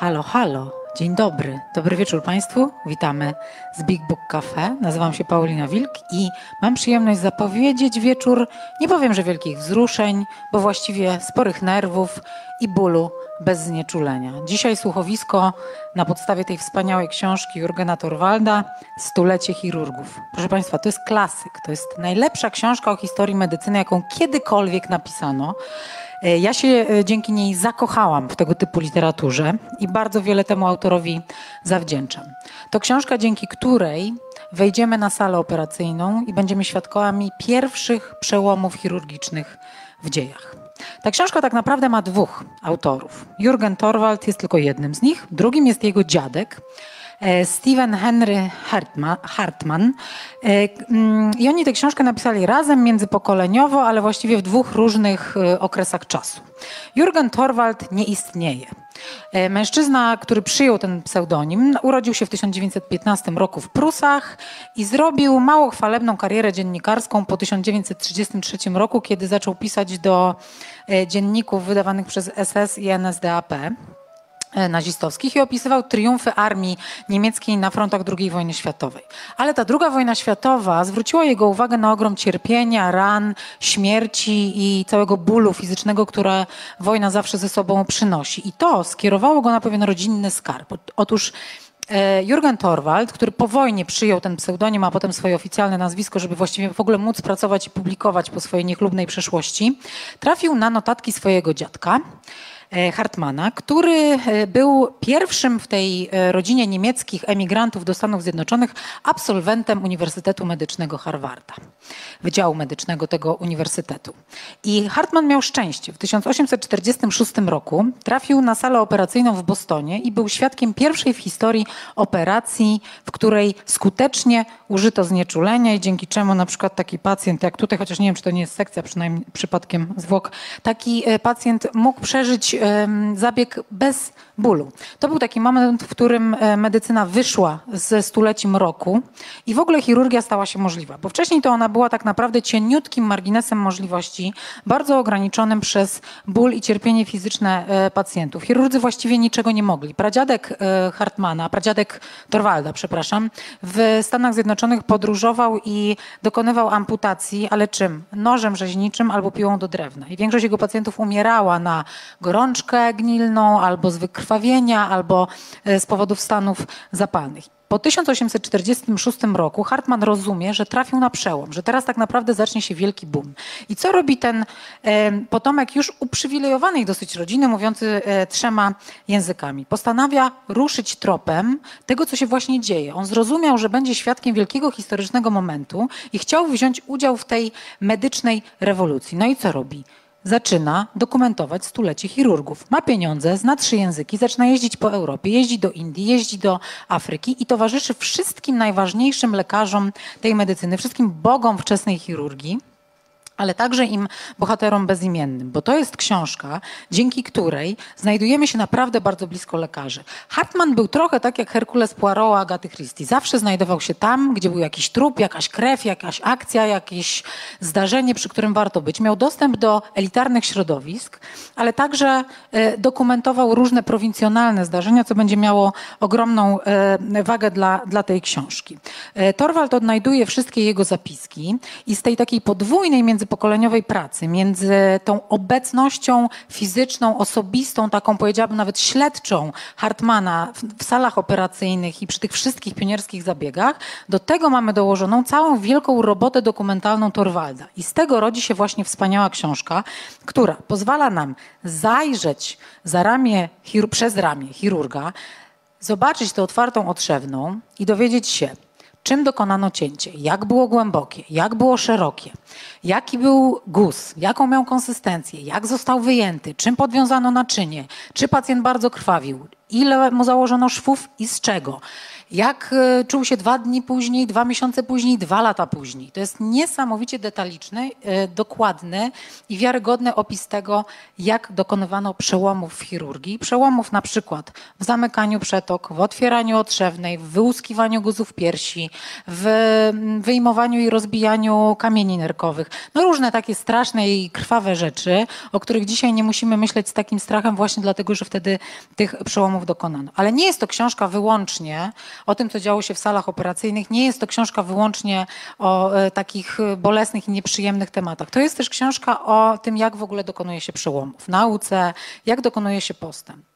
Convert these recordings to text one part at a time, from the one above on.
Halo, halo, dzień dobry. Dobry wieczór Państwu. Witamy z Big Book Cafe. Nazywam się Paulina Wilk i mam przyjemność zapowiedzieć wieczór, nie powiem, że wielkich wzruszeń, bo właściwie sporych nerwów i bólu bez znieczulenia. Dzisiaj słuchowisko na podstawie tej wspaniałej książki Jurgena Torwalda Stulecie chirurgów. Proszę Państwa, to jest klasyk. To jest najlepsza książka o historii medycyny, jaką kiedykolwiek napisano. E, ja się e, dzięki niej zakochałam w tego typu literaturze i bardzo wiele temu autorowi zawdzięczam. To książka, dzięki której wejdziemy na salę operacyjną i będziemy świadkami pierwszych przełomów chirurgicznych w dziejach. Ta książka tak naprawdę ma dwóch autorów. Jürgen Torwald jest tylko jednym z nich, drugim jest jego dziadek, Steven Henry Hartman. E, mm, I oni tę książkę napisali razem, międzypokoleniowo, ale właściwie w dwóch różnych e, okresach czasu. Jürgen Torwald nie istnieje. E, mężczyzna, który przyjął ten pseudonim, urodził się w 1915 roku w Prusach i zrobił mało chwalebną karierę dziennikarską po 1933 roku, kiedy zaczął pisać do e, dzienników wydawanych przez SS i NSDAP. E, nazistowskich i opisywał triumfy armii niemieckiej na frontach II wojny światowej. Ale ta druga wojna światowa zwróciła jego uwagę na ogrom cierpienia, ran, śmierci i całego bólu fizycznego, które wojna zawsze ze sobą przynosi. I to skierowało go na pewien rodzinny skarb. Otóż e, Jurgen Torwald, który po wojnie przyjął ten pseudonim, a potem swoje oficjalne nazwisko, żeby właściwie w ogóle móc pracować i publikować po swojej niechlubnej przeszłości, trafił na notatki swojego dziadka, Hartmana, który e, był pierwszym w tej e, rodzinie niemieckich emigrantów do Stanów Zjednoczonych absolwentem Uniwersytetu Medycznego Harvarda, Wydziału Medycznego tego uniwersytetu. I Hartman miał szczęście. W 1846 roku trafił na salę operacyjną w Bostonie i był świadkiem pierwszej w historii operacji, w której skutecznie użyto znieczulenia i dzięki czemu na przykład taki pacjent, jak tutaj, chociaż nie wiem, czy to nie jest sekcja, przynajmniej przypadkiem zwłok, taki pacjent mógł przeżyć zabieg bez bólu. To był taki moment, w którym e, medycyna wyszła ze stuleci mroku i w ogóle chirurgia stała się możliwa, bo wcześniej to ona była tak naprawdę cieniutkim marginesem możliwości, bardzo ograniczonym przez ból i cierpienie fizyczne e, pacjentów. Chirurdzy właściwie niczego nie mogli. Pradziadek e, Hartmana, pradziadek Torwalda, przepraszam, w Stanach Zjednoczonych podróżował i dokonywał amputacji, ale czym? Nożem rzeźniczym albo piłą do drewna. I większość jego pacjentów umierała na gorączkę gnilną albo z wykrwawieniem krwawienia albo e, z powodów stanów zapalnych. Po 1846 roku Hartman rozumie, że trafił na przełom, że teraz tak naprawdę zacznie się wielki boom. I co robi ten e, potomek już uprzywilejowanej dosyć rodziny, mówiący e, trzema językami? Postanawia ruszyć tropem tego, co się właśnie dzieje. On zrozumiał, że będzie świadkiem wielkiego historycznego momentu i chciał wziąć udział w tej medycznej rewolucji. No i co robi? Zaczyna dokumentować stulecie chirurgów. Ma pieniądze, zna trzy języki, zaczyna jeździć po Europie, jeździ do Indii, jeździ do Afryki i towarzyszy wszystkim najważniejszym lekarzom tej medycyny, wszystkim bogom wczesnej chirurgii ale także im bohaterom bezimiennym, bo to jest książka, dzięki której znajdujemy się naprawdę bardzo blisko lekarzy. Hartman był trochę tak jak Herkules Poirot Agaty Christie. Zawsze znajdował się tam, gdzie był jakiś trup, jakaś krew, jakaś akcja, jakieś zdarzenie, przy którym warto być. Miał dostęp do elitarnych środowisk, ale także e, dokumentował różne prowincjonalne zdarzenia, co będzie miało ogromną e, wagę dla, dla tej książki. E, Torwald odnajduje wszystkie jego zapiski i z tej takiej podwójnej między międzypokoleniowej pracy, między tą obecnością fizyczną, osobistą, taką powiedziałabym nawet śledczą Hartmana w, w salach operacyjnych i przy tych wszystkich pionierskich zabiegach, do tego mamy dołożoną całą wielką robotę dokumentalną Torwalda. I z tego rodzi się właśnie wspaniała książka, która pozwala nam zajrzeć za ramię, przez ramię chirurga, zobaczyć tę otwartą otrzewną i dowiedzieć się, czym dokonano cięcie, jak było głębokie, jak było szerokie, jaki był guz, jaką miał konsystencję, jak został wyjęty, czym podwiązano naczynie, czy pacjent bardzo krwawił, ile mu założono szwów i z czego jak e, czuł się dwa dni później, dwa miesiące później, dwa lata później. To jest niesamowicie detaliczny, e, dokładny i wiarygodny opis tego, jak dokonywano przełomów w chirurgii. Przełomów na przykład w zamykaniu przetok, w otwieraniu otrzewnej, w wyłuskiwaniu guzów piersi, w mm, wyjmowaniu i rozbijaniu kamieni nerkowych. No różne takie straszne i krwawe rzeczy, o których dzisiaj nie musimy myśleć z takim strachem właśnie dlatego, że wtedy tych przełomów dokonano. Ale nie jest to książka wyłącznie o tym, co działo się w salach operacyjnych. Nie jest to książka wyłącznie o e, takich bolesnych i nieprzyjemnych tematach. To jest też książka o tym, jak w ogóle dokonuje się przełomów w nauce, jak dokonuje się postęp.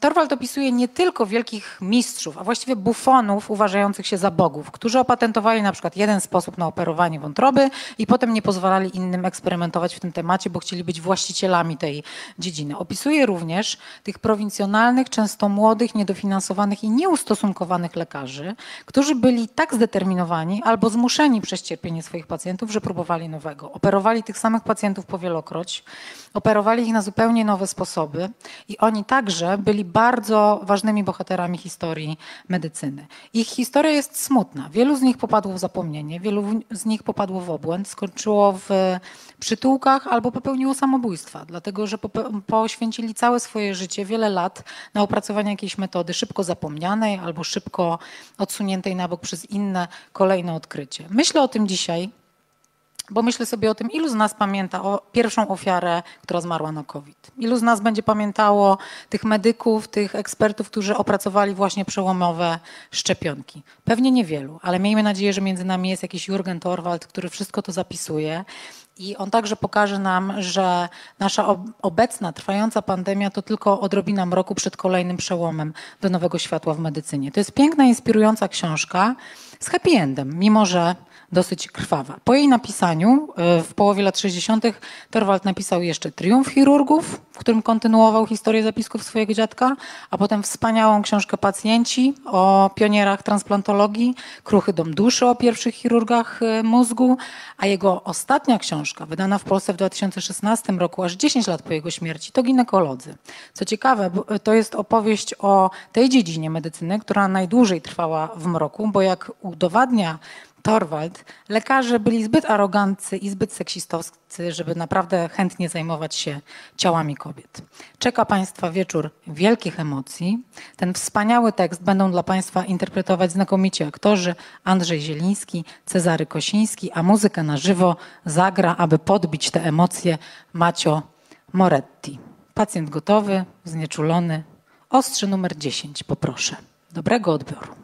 Torwald opisuje nie tylko wielkich mistrzów, a właściwie bufonów uważających się za bogów, którzy opatentowali na przykład jeden sposób na operowanie wątroby i potem nie pozwalali innym eksperymentować w tym temacie, bo chcieli być właścicielami tej dziedziny. Opisuje również tych prowincjonalnych, często młodych, niedofinansowanych i nieustosunkowanych lekarzy, którzy byli tak zdeterminowani albo zmuszeni przez cierpienie swoich pacjentów, że próbowali nowego. Operowali tych samych pacjentów powielokroć, operowali ich na zupełnie nowe sposoby i oni także byli bardzo ważnymi bohaterami historii medycyny. Ich historia jest smutna. Wielu z nich popadło w zapomnienie, wielu z nich popadło w obłęd, skończyło w przytułkach albo popełniło samobójstwa, dlatego że poświęcili całe swoje życie, wiele lat na opracowanie jakiejś metody szybko zapomnianej albo szybko odsuniętej na bok przez inne kolejne odkrycie. Myślę o tym dzisiaj, bo myślę sobie o tym, ilu z nas pamięta o pierwszą ofiarę, która zmarła na COVID. Ilu z nas będzie pamiętało tych medyków, tych ekspertów, którzy opracowali właśnie przełomowe szczepionki. Pewnie niewielu, ale miejmy nadzieję, że między nami jest jakiś Jurgen Torwald, który wszystko to zapisuje. I on także pokaże nam, że nasza obecna, trwająca pandemia to tylko odrobina mroku przed kolejnym przełomem do nowego światła w medycynie. To jest piękna, inspirująca książka z happy endem, mimo że dosyć krwawa. Po jej napisaniu e, w połowie lat 60. Torwald napisał jeszcze Triumf chirurgów, w którym kontynuował historię zapisków swojego dziadka, a potem wspaniałą książkę Pacjenci o pionierach transplantologii, Kruchy dom duszy o pierwszych chirurgach e, mózgu, a jego ostatnia książka, wydana w Polsce w 2016 roku, aż 10 lat po jego śmierci, to ginekolodzy. Co ciekawe, e, to jest opowieść o tej dziedzinie medycyny, która najdłużej trwała w mroku, bo jak udowadnia Torwald, lekarze byli zbyt aroganccy i zbyt seksistowscy, żeby naprawdę chętnie zajmować się ciałami kobiet. Czeka Państwa wieczór wielkich emocji. Ten wspaniały tekst będą dla Państwa interpretować znakomici aktorzy Andrzej Zieliński, Cezary Kosiński, a muzykę na żywo zagra, aby podbić te emocje Macio Moretti. Pacjent gotowy, znieczulony. Ostrze numer 10, poproszę. Dobrego odbioru.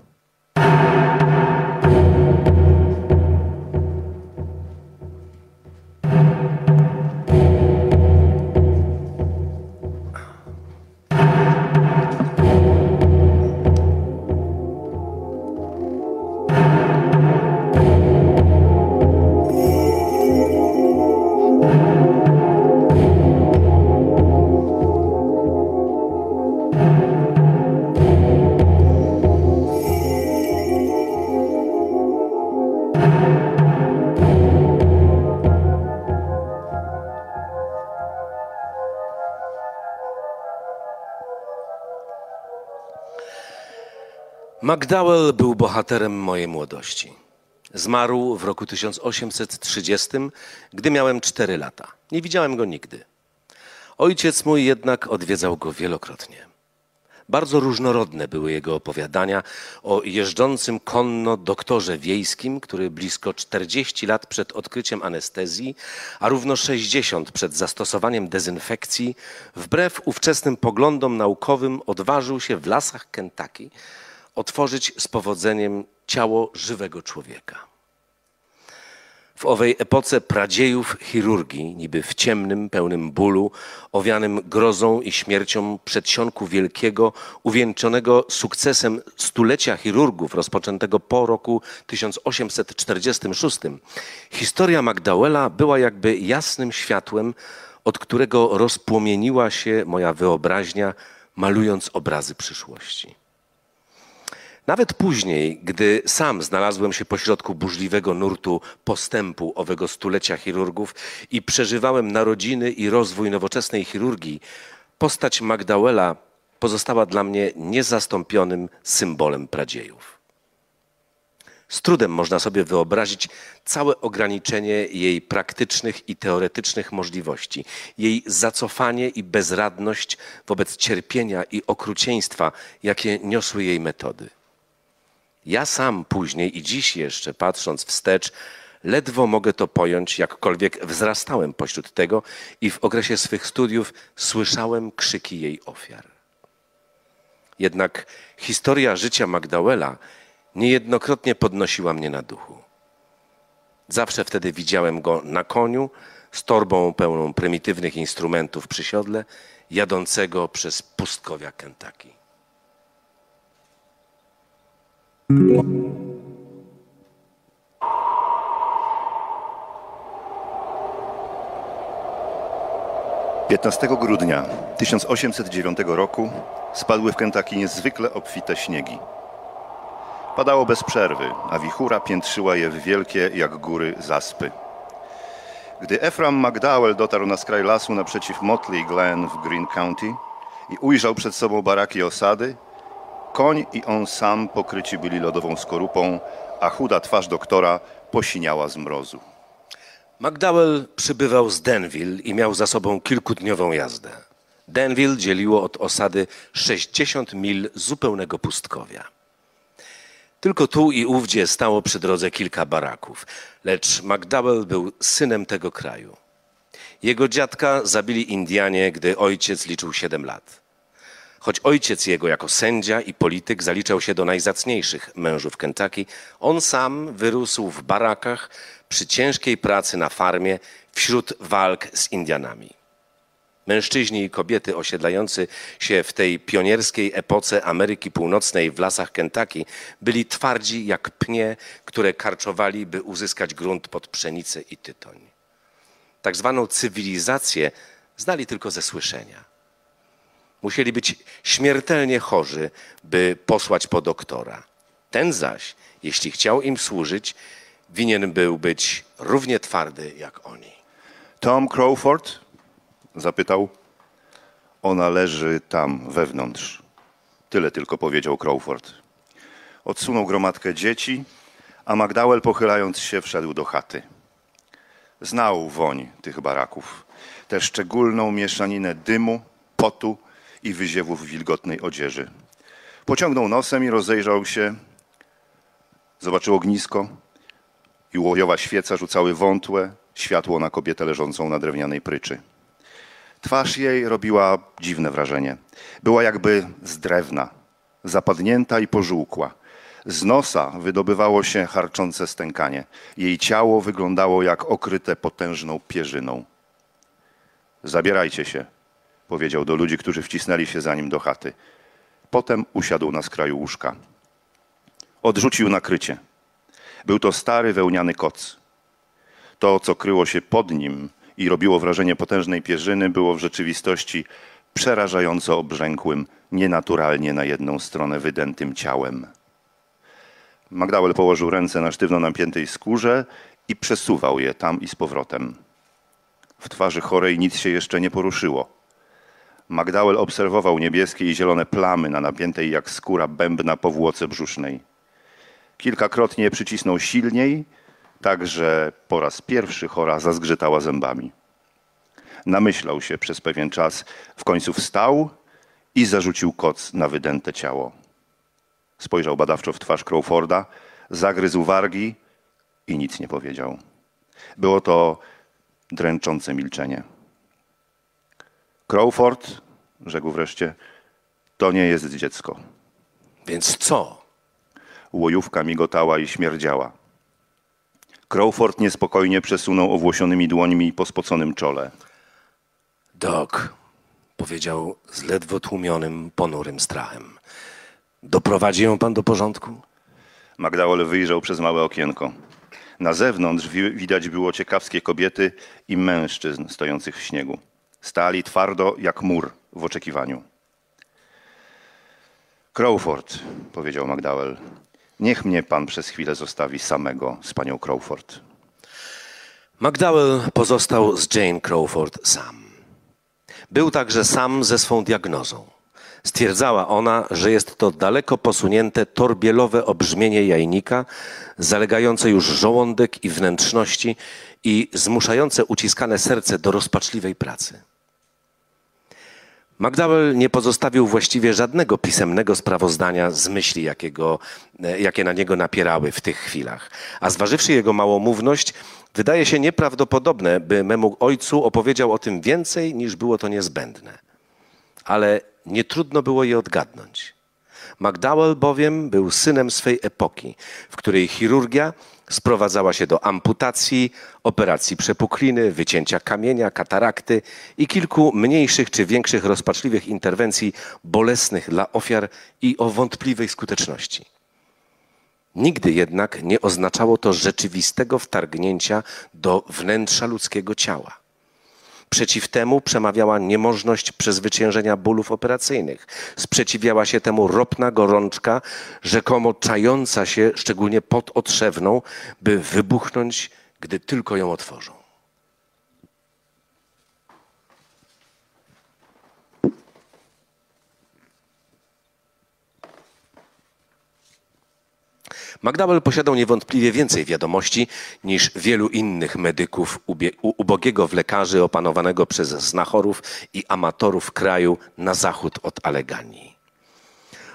McDowell był bohaterem mojej młodości. Zmarł w roku 1830, gdy miałem 4 lata. Nie widziałem go nigdy. Ojciec mój jednak odwiedzał go wielokrotnie. Bardzo różnorodne były jego opowiadania o jeżdżącym konno doktorze wiejskim, który blisko 40 lat przed odkryciem anestezji, a równo 60 przed zastosowaniem dezynfekcji, wbrew ówczesnym poglądom naukowym odważył się w lasach Kentucky otworzyć z powodzeniem ciało żywego człowieka. W owej epoce pradziejów chirurgii, niby w ciemnym, pełnym bólu, owianym grozą i śmiercią przedsionku wielkiego, uwieńczonego sukcesem stulecia chirurgów rozpoczętego po roku 1846, historia Magdałela była jakby jasnym światłem, od którego rozpłomieniła się moja wyobraźnia, malując obrazy przyszłości. Nawet później, gdy sam znalazłem się pośrodku burzliwego nurtu postępu owego stulecia chirurgów i przeżywałem narodziny i rozwój nowoczesnej chirurgii, postać Magdałela pozostała dla mnie niezastąpionym symbolem pradziejów. Z trudem można sobie wyobrazić całe ograniczenie jej praktycznych i teoretycznych możliwości, jej zacofanie i bezradność wobec cierpienia i okrucieństwa, jakie niosły jej metody. Ja sam później i dziś jeszcze, patrząc wstecz, ledwo mogę to pojąć, jakkolwiek wzrastałem pośród tego i w okresie swych studiów słyszałem krzyki jej ofiar. Jednak historia życia Magdałela niejednokrotnie podnosiła mnie na duchu. Zawsze wtedy widziałem go na koniu z torbą pełną prymitywnych instrumentów przy siodle, jadącego przez pustkowia Kentucky. 15 grudnia 1809 roku spadły w Kentucky niezwykle obfite śniegi. Padało bez przerwy, a wichura piętrzyła je w wielkie jak góry zaspy. Gdy Ephraim McDowell dotarł na skraj lasu naprzeciw Motley Glen w Green County i ujrzał przed sobą baraki osady, koń i on sam pokryci byli lodową skorupą, a chuda twarz doktora posiniała z mrozu. McDowell przybywał z Denville i miał za sobą kilkudniową jazdę. Denville dzieliło od osady 60 mil zupełnego pustkowia. Tylko tu i ówdzie stało przy drodze kilka baraków, lecz McDowell był synem tego kraju. Jego dziadka zabili Indianie, gdy ojciec liczył 7 lat. Choć ojciec jego jako sędzia i polityk zaliczał się do najzacniejszych mężów Kentucky, on sam wyrósł w barakach przy ciężkiej pracy na farmie wśród walk z Indianami. Mężczyźni i kobiety osiedlający się w tej pionierskiej epoce Ameryki Północnej w lasach Kentucky byli twardzi jak pnie, które karczowali, by uzyskać grunt pod pszenicę i tytoń. Tak zwaną cywilizację znali tylko ze słyszenia. Musieli być śmiertelnie chorzy, by posłać po doktora. Ten zaś, jeśli chciał im służyć, winien był być równie twardy jak oni. Tom Crawford zapytał. Ona leży tam wewnątrz. Tyle tylko powiedział Crawford. Odsunął gromadkę dzieci, a McDowell pochylając się wszedł do chaty. Znał woń tych baraków, tę szczególną mieszaninę dymu, potu i wyziewów wilgotnej odzieży. Pociągnął nosem i rozejrzał się. Zobaczył ognisko i łojowa świeca rzucały wątłe światło na kobietę leżącą na drewnianej pryczy. Twarz jej robiła dziwne wrażenie. Była jakby z drewna, zapadnięta i pożółkła. Z nosa wydobywało się harczące stękanie. Jej ciało wyglądało jak okryte potężną pierzyną. Zabierajcie się, powiedział do ludzi, którzy wcisnęli się za nim do chaty. Potem usiadł na skraju łóżka. Odrzucił nakrycie. Był to stary wełniany koc. To, co kryło się pod nim i robiło wrażenie potężnej pierzyny, było w rzeczywistości przerażająco obrzękłym, nienaturalnie na jedną stronę wydętym ciałem. Magdałel położył ręce na sztywno napiętej skórze i przesuwał je tam i z powrotem. W twarzy chorej nic się jeszcze nie poruszyło. Magdałel obserwował niebieskie i zielone plamy na napiętej jak skóra bębna powłoce brzusznej. Kilkakrotnie przycisnął silniej, tak że po raz pierwszy chora zazgrzytała zębami. Namyślał się przez pewien czas, w końcu wstał i zarzucił koc na wydęte ciało. Spojrzał badawczo w twarz Crawforda, zagryzł wargi i nic nie powiedział. Było to dręczące milczenie. Crawford, rzekł wreszcie, to nie jest dziecko. Więc co? Łojówka migotała i śmierdziała. Crawford niespokojnie przesunął owłosionymi dłońmi po spoconym czole. Dok, powiedział z ledwo tłumionym, ponurym strachem. Doprowadzi ją pan do porządku? McDowell wyjrzał przez małe okienko. Na zewnątrz wi- widać było ciekawskie kobiety i mężczyzn stojących w śniegu. Stali twardo jak mur w oczekiwaniu. Crawford, powiedział McDowell, niech mnie pan przez chwilę zostawi samego z panią Crawford. McDowell pozostał z Jane Crawford sam. Był także sam ze swą diagnozą. Stwierdzała ona, że jest to daleko posunięte torbielowe obrzmienie jajnika, zalegające już żołądek i wnętrzności i zmuszające uciskane serce do rozpaczliwej pracy. McDowell nie pozostawił właściwie żadnego pisemnego sprawozdania z myśli, jakiego, e, jakie na niego napierały w tych chwilach. A zważywszy jego małomówność, wydaje się nieprawdopodobne, by memu ojcu opowiedział o tym więcej, niż było to niezbędne. Ale nie trudno było je odgadnąć. McDowell bowiem był synem swej epoki, w której chirurgia sprowadzała się do amputacji, operacji przepukliny, wycięcia kamienia, katarakty i kilku mniejszych czy większych rozpaczliwych interwencji bolesnych dla ofiar i o wątpliwej skuteczności. Nigdy jednak nie oznaczało to rzeczywistego wtargnięcia do wnętrza ludzkiego ciała. Przeciw temu przemawiała niemożność przezwyciężenia bólów operacyjnych. Sprzeciwiała się temu ropna gorączka, rzekomo czająca się szczególnie pod otrzewną, by wybuchnąć, gdy tylko ją otworzą. McDowell posiadał niewątpliwie więcej wiadomości niż wielu innych medyków ubogiego w lekarzy opanowanego przez znachorów i amatorów kraju na zachód od Aleganii.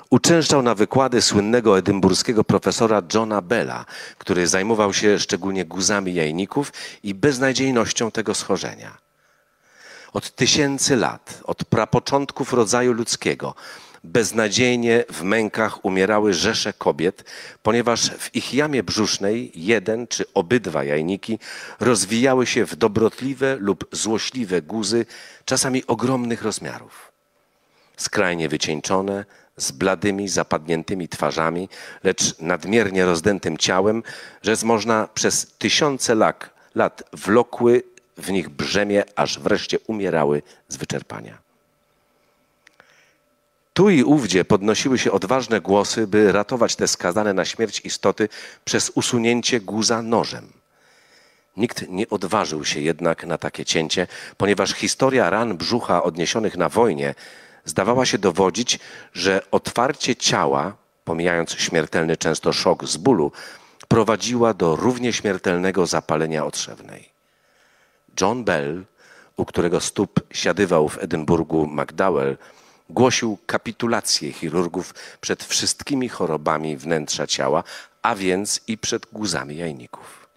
Uczęszczał na wykłady słynnego edynburskiego profesora Johna Bella, który zajmował się szczególnie guzami jajników i beznadziejnością tego schorzenia. Od tysięcy lat, od prapoczątków rodzaju ludzkiego, beznadziejnie w mękach umierały rzesze kobiet, ponieważ w ich jamie brzusznej jeden czy obydwa jajniki rozwijały się w dobrotliwe lub złośliwe guzy, czasami ogromnych rozmiarów. Skrajnie wycieńczone, z bladymi, zapadniętymi twarzami, lecz nadmiernie rozdętym ciałem, że można przez tysiące lat, lat wlokły w nich brzemię, aż wreszcie umierały z wyczerpania. Tu i ówdzie podnosiły się odważne głosy, by ratować te skazane na śmierć istoty przez usunięcie guza nożem. Nikt nie odważył się jednak na takie cięcie, ponieważ historia ran brzucha odniesionych na wojnie zdawała się dowodzić, że otwarcie ciała, pomijając śmiertelny często szok z bólu, prowadziła do równie śmiertelnego zapalenia otrzewnej. John Bell, u którego stóp siadywał w Edynburgu McDowell, Głosił kapitulację chirurgów przed wszystkimi chorobami wnętrza ciała, a więc i przed guzami jajników.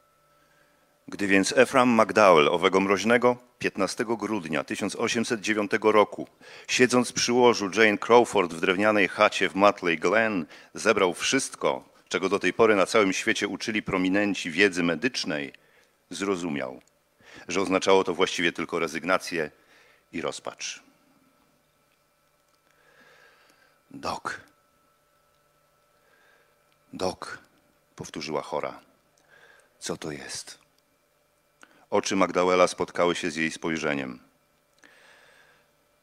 Gdy więc Ephraim McDowell owego mroźnego 15 grudnia 1809 roku, siedząc przy łożu Jane Crawford w drewnianej chacie w Matley Glen, zebrał wszystko, czego do tej pory na całym świecie uczyli prominenci wiedzy medycznej, zrozumiał, że oznaczało to właściwie tylko rezygnację i rozpacz. Dok. Dok, powtórzyła chora. Co to jest? Oczy Magdałela spotkały się z jej spojrzeniem.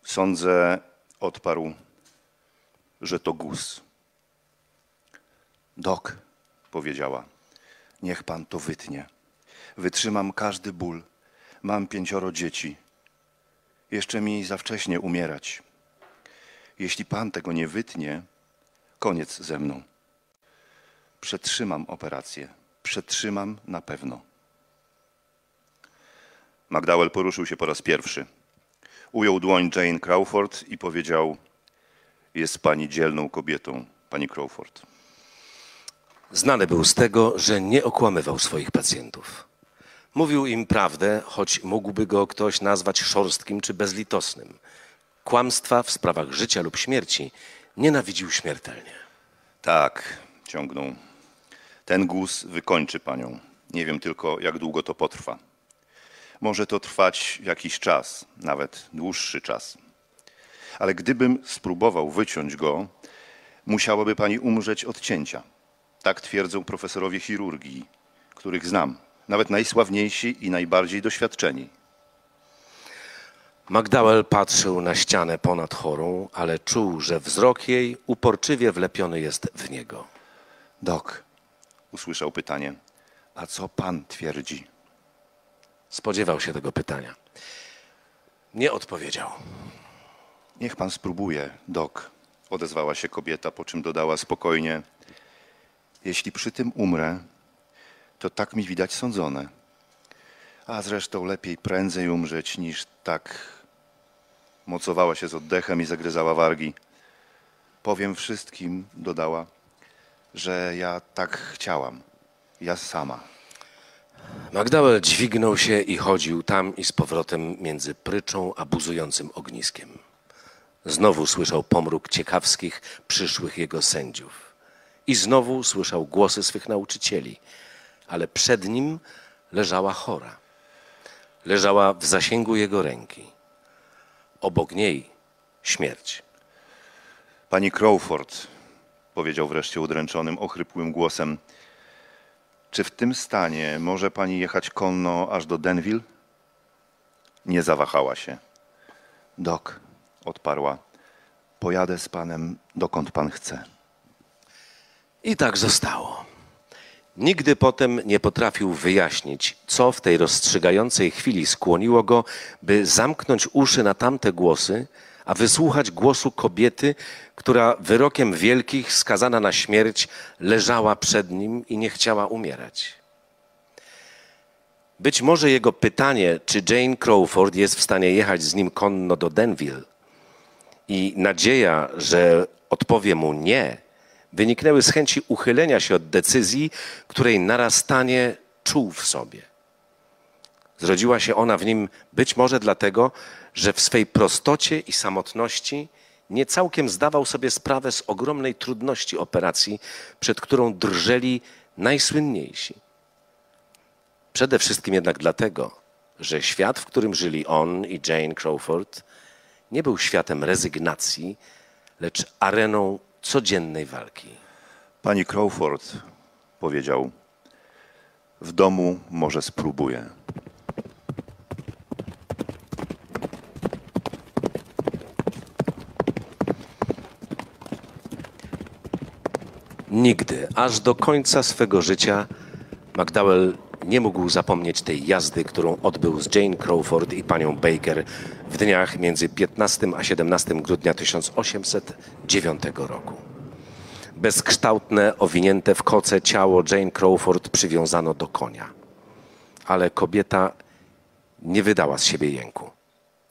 Sądzę, odparł, że to guz. Dok, powiedziała, niech pan to wytnie. Wytrzymam każdy ból. Mam pięcioro dzieci. Jeszcze mi za wcześnie umierać. Jeśli Pan tego nie wytnie, koniec ze mną. Przetrzymam operację. Przetrzymam na pewno. McDowell poruszył się po raz pierwszy. Ujął dłoń Jane Crawford i powiedział: Jest pani dzielną kobietą, pani Crawford. Znany był z tego, że nie okłamywał swoich pacjentów. Mówił im prawdę, choć mógłby go ktoś nazwać szorstkim czy bezlitosnym. Kłamstwa w sprawach życia lub śmierci nienawidził śmiertelnie. Tak, ciągnął. Ten guz wykończy panią. Nie wiem tylko, jak długo to potrwa. Może to trwać jakiś czas, nawet dłuższy czas. Ale gdybym spróbował wyciąć go, musiałaby pani umrzeć od cięcia. Tak twierdzą profesorowie chirurgii, których znam, nawet najsławniejsi i najbardziej doświadczeni. Magdałel patrzył na ścianę ponad chorą, ale czuł, że wzrok jej uporczywie wlepiony jest w niego. Dok, usłyszał pytanie. A co pan twierdzi? Spodziewał się tego pytania. Nie odpowiedział. Niech pan spróbuje, dok, odezwała się kobieta, po czym dodała spokojnie. Jeśli przy tym umrę, to tak mi widać sądzone. A zresztą lepiej prędzej umrzeć niż tak. Mocowała się z oddechem i zagryzała wargi. Powiem wszystkim, dodała, że ja tak chciałam. Ja sama. Magdałel dźwignął się i chodził tam i z powrotem między pryczą a buzującym ogniskiem. Znowu słyszał pomruk ciekawskich, przyszłych jego sędziów. I znowu słyszał głosy swych nauczycieli, ale przed nim leżała chora. Leżała w zasięgu jego ręki. Obok niej śmierć. Pani Crawford, powiedział wreszcie udręczonym, ochrypłym głosem, czy w tym stanie może pani jechać konno aż do Denville? Nie zawahała się. Dok, odparła, pojadę z panem dokąd pan chce. I tak zostało. Nigdy potem nie potrafił wyjaśnić, co w tej rozstrzygającej chwili skłoniło go, by zamknąć uszy na tamte głosy, a wysłuchać głosu kobiety, która wyrokiem wielkich, skazana na śmierć, leżała przed nim i nie chciała umierać. Być może jego pytanie, czy Jane Crawford jest w stanie jechać z nim konno do Denville i nadzieja, że odpowie mu nie, wyniknęły z chęci uchylenia się od decyzji, której narastanie czuł w sobie. Zrodziła się ona w nim być może dlatego, że w swej prostocie i samotności nie całkiem zdawał sobie sprawę z ogromnej trudności operacji, przed którą drżeli najsłynniejsi. Przede wszystkim jednak dlatego, że świat, w którym żyli on i Jane Crawford, nie był światem rezygnacji, lecz areną codziennej walki. Pani Crawford, powiedział, w domu może spróbuję. Nigdy, aż do końca swego życia, McDowell nie mógł zapomnieć tej jazdy, którą odbył z Jane Crawford i panią Baker w dniach między 15 a 17 grudnia 1809 roku. Bezkształtne, owinięte w koce ciało Jane Crawford przywiązano do konia. Ale kobieta nie wydała z siebie jęku.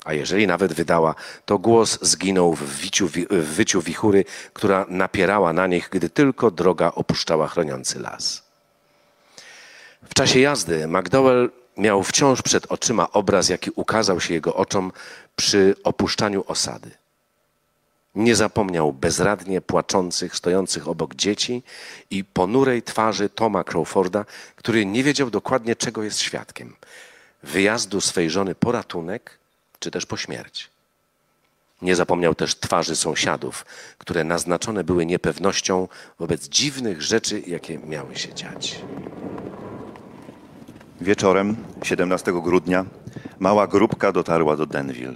A jeżeli nawet wydała, to głos zginął w, w wyciu wichury, która napierała na nich, gdy tylko droga opuszczała chroniący las. W czasie jazdy McDowell miał wciąż przed oczyma obraz, jaki ukazał się jego oczom przy opuszczaniu osady. Nie zapomniał bezradnie płaczących, stojących obok dzieci i ponurej twarzy Toma Crawforda, który nie wiedział dokładnie, czego jest świadkiem. Wyjazdu swej żony po ratunek, czy też po śmierć. Nie zapomniał też twarzy sąsiadów, które naznaczone były niepewnością wobec dziwnych rzeczy, jakie miały się dziać. Wieczorem 17 grudnia mała grupka dotarła do Denville.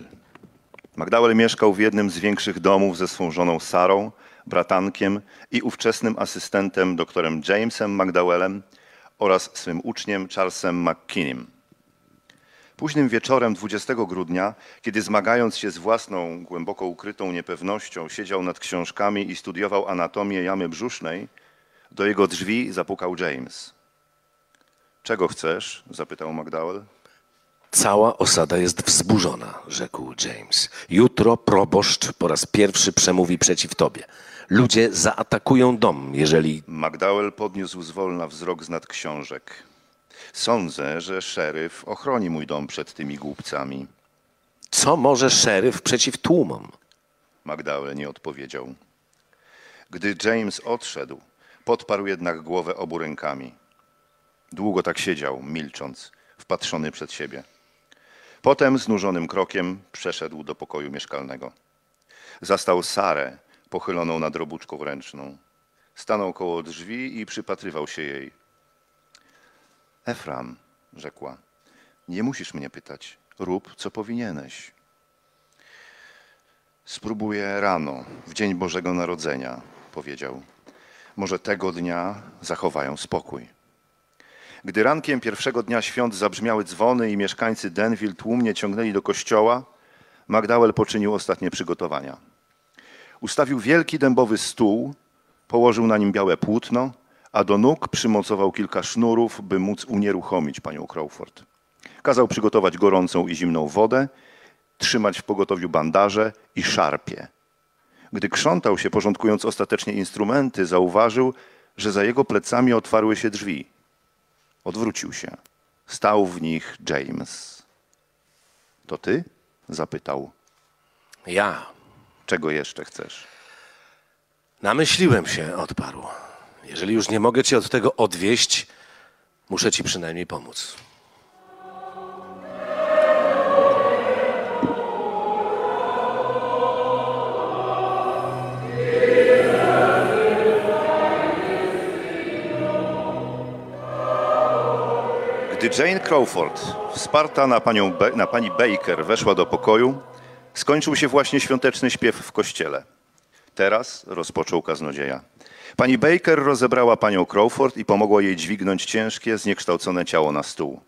McDowell mieszkał w jednym z większych domów ze swą żoną Sarą, bratankiem i ówczesnym asystentem doktorem Jamesem McDowellem oraz swym uczniem Charlesem McKinnim. Późnym wieczorem 20 grudnia, kiedy zmagając się z własną głęboko ukrytą niepewnością, siedział nad książkami i studiował anatomię jamy brzusznej, do jego drzwi zapukał James. Czego chcesz? zapytał McDowell. Cała osada jest wzburzona, rzekł James. Jutro proboszcz po raz pierwszy przemówi przeciw tobie. Ludzie zaatakują dom, jeżeli. McDowell podniósł zwolna wzrok z nad książek. Sądzę, że szeryf ochroni mój dom przed tymi głupcami. Co może szeryf przeciw tłumom? McDowell nie odpowiedział. Gdy James odszedł, podparł jednak głowę obu rękami. Długo tak siedział, milcząc, wpatrzony przed siebie. Potem znużonym krokiem przeszedł do pokoju mieszkalnego. Zastał Sarę pochyloną nad robuczką ręczną. Stanął koło drzwi i przypatrywał się jej. Efram, rzekła, nie musisz mnie pytać. Rób, co powinieneś. Spróbuję rano, w dzień Bożego Narodzenia, powiedział. Może tego dnia zachowają spokój. Gdy rankiem pierwszego dnia świąt zabrzmiały dzwony i mieszkańcy Denville tłumnie ciągnęli do kościoła, McDowell poczynił ostatnie przygotowania. Ustawił wielki dębowy stół, położył na nim białe płótno, a do nóg przymocował kilka sznurów, by móc unieruchomić panią Crawford. Kazał przygotować gorącą i zimną wodę, trzymać w pogotowiu bandaże i szarpie. Gdy krzątał się, porządkując ostatecznie instrumenty, zauważył, że za jego plecami otwarły się drzwi. Odwrócił się. Stał w nich James. To ty? zapytał. Ja. Czego jeszcze chcesz? Namyśliłem się, odparł. Jeżeli już nie mogę cię od tego odwieść, muszę ci przynajmniej pomóc. Gdy Jane Crawford, wsparta na, panią Be- na pani Baker, weszła do pokoju, skończył się właśnie świąteczny śpiew w kościele. Teraz rozpoczął kaznodzieja. Pani Baker rozebrała panią Crawford i pomogła jej dźwignąć ciężkie, zniekształcone ciało na stół.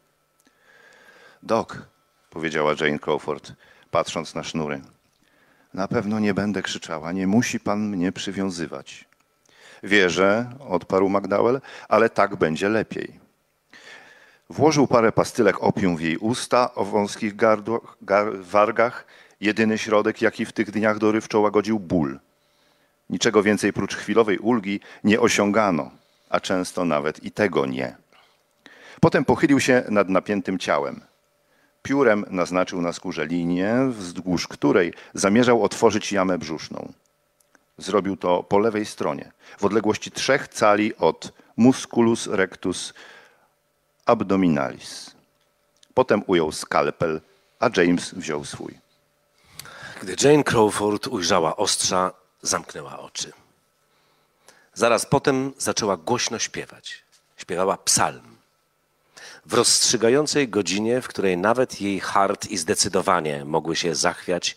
Doc, powiedziała Jane Crawford, patrząc na sznury. Na pewno nie będę krzyczała, nie musi pan mnie przywiązywać. Wierzę, odparł McDowell, ale tak będzie lepiej. Włożył parę pastylek opium w jej usta o wąskich gardłach, gar, wargach, jedyny środek, jaki w tych dniach dorywczo łagodził ból. Niczego więcej prócz chwilowej ulgi nie osiągano, a często nawet i tego nie. Potem pochylił się nad napiętym ciałem. Piórem naznaczył na skórze linię, wzdłuż której zamierzał otworzyć jamę brzuszną. Zrobił to po lewej stronie, w odległości trzech cali od musculus rectus abdominalis. Potem ujął skalpel, a James wziął swój. Gdy Jane Crawford ujrzała ostrza, zamknęła oczy. Zaraz potem zaczęła głośno śpiewać. Śpiewała psalm. W rozstrzygającej godzinie, w której nawet jej hart i zdecydowanie mogły się zachwiać,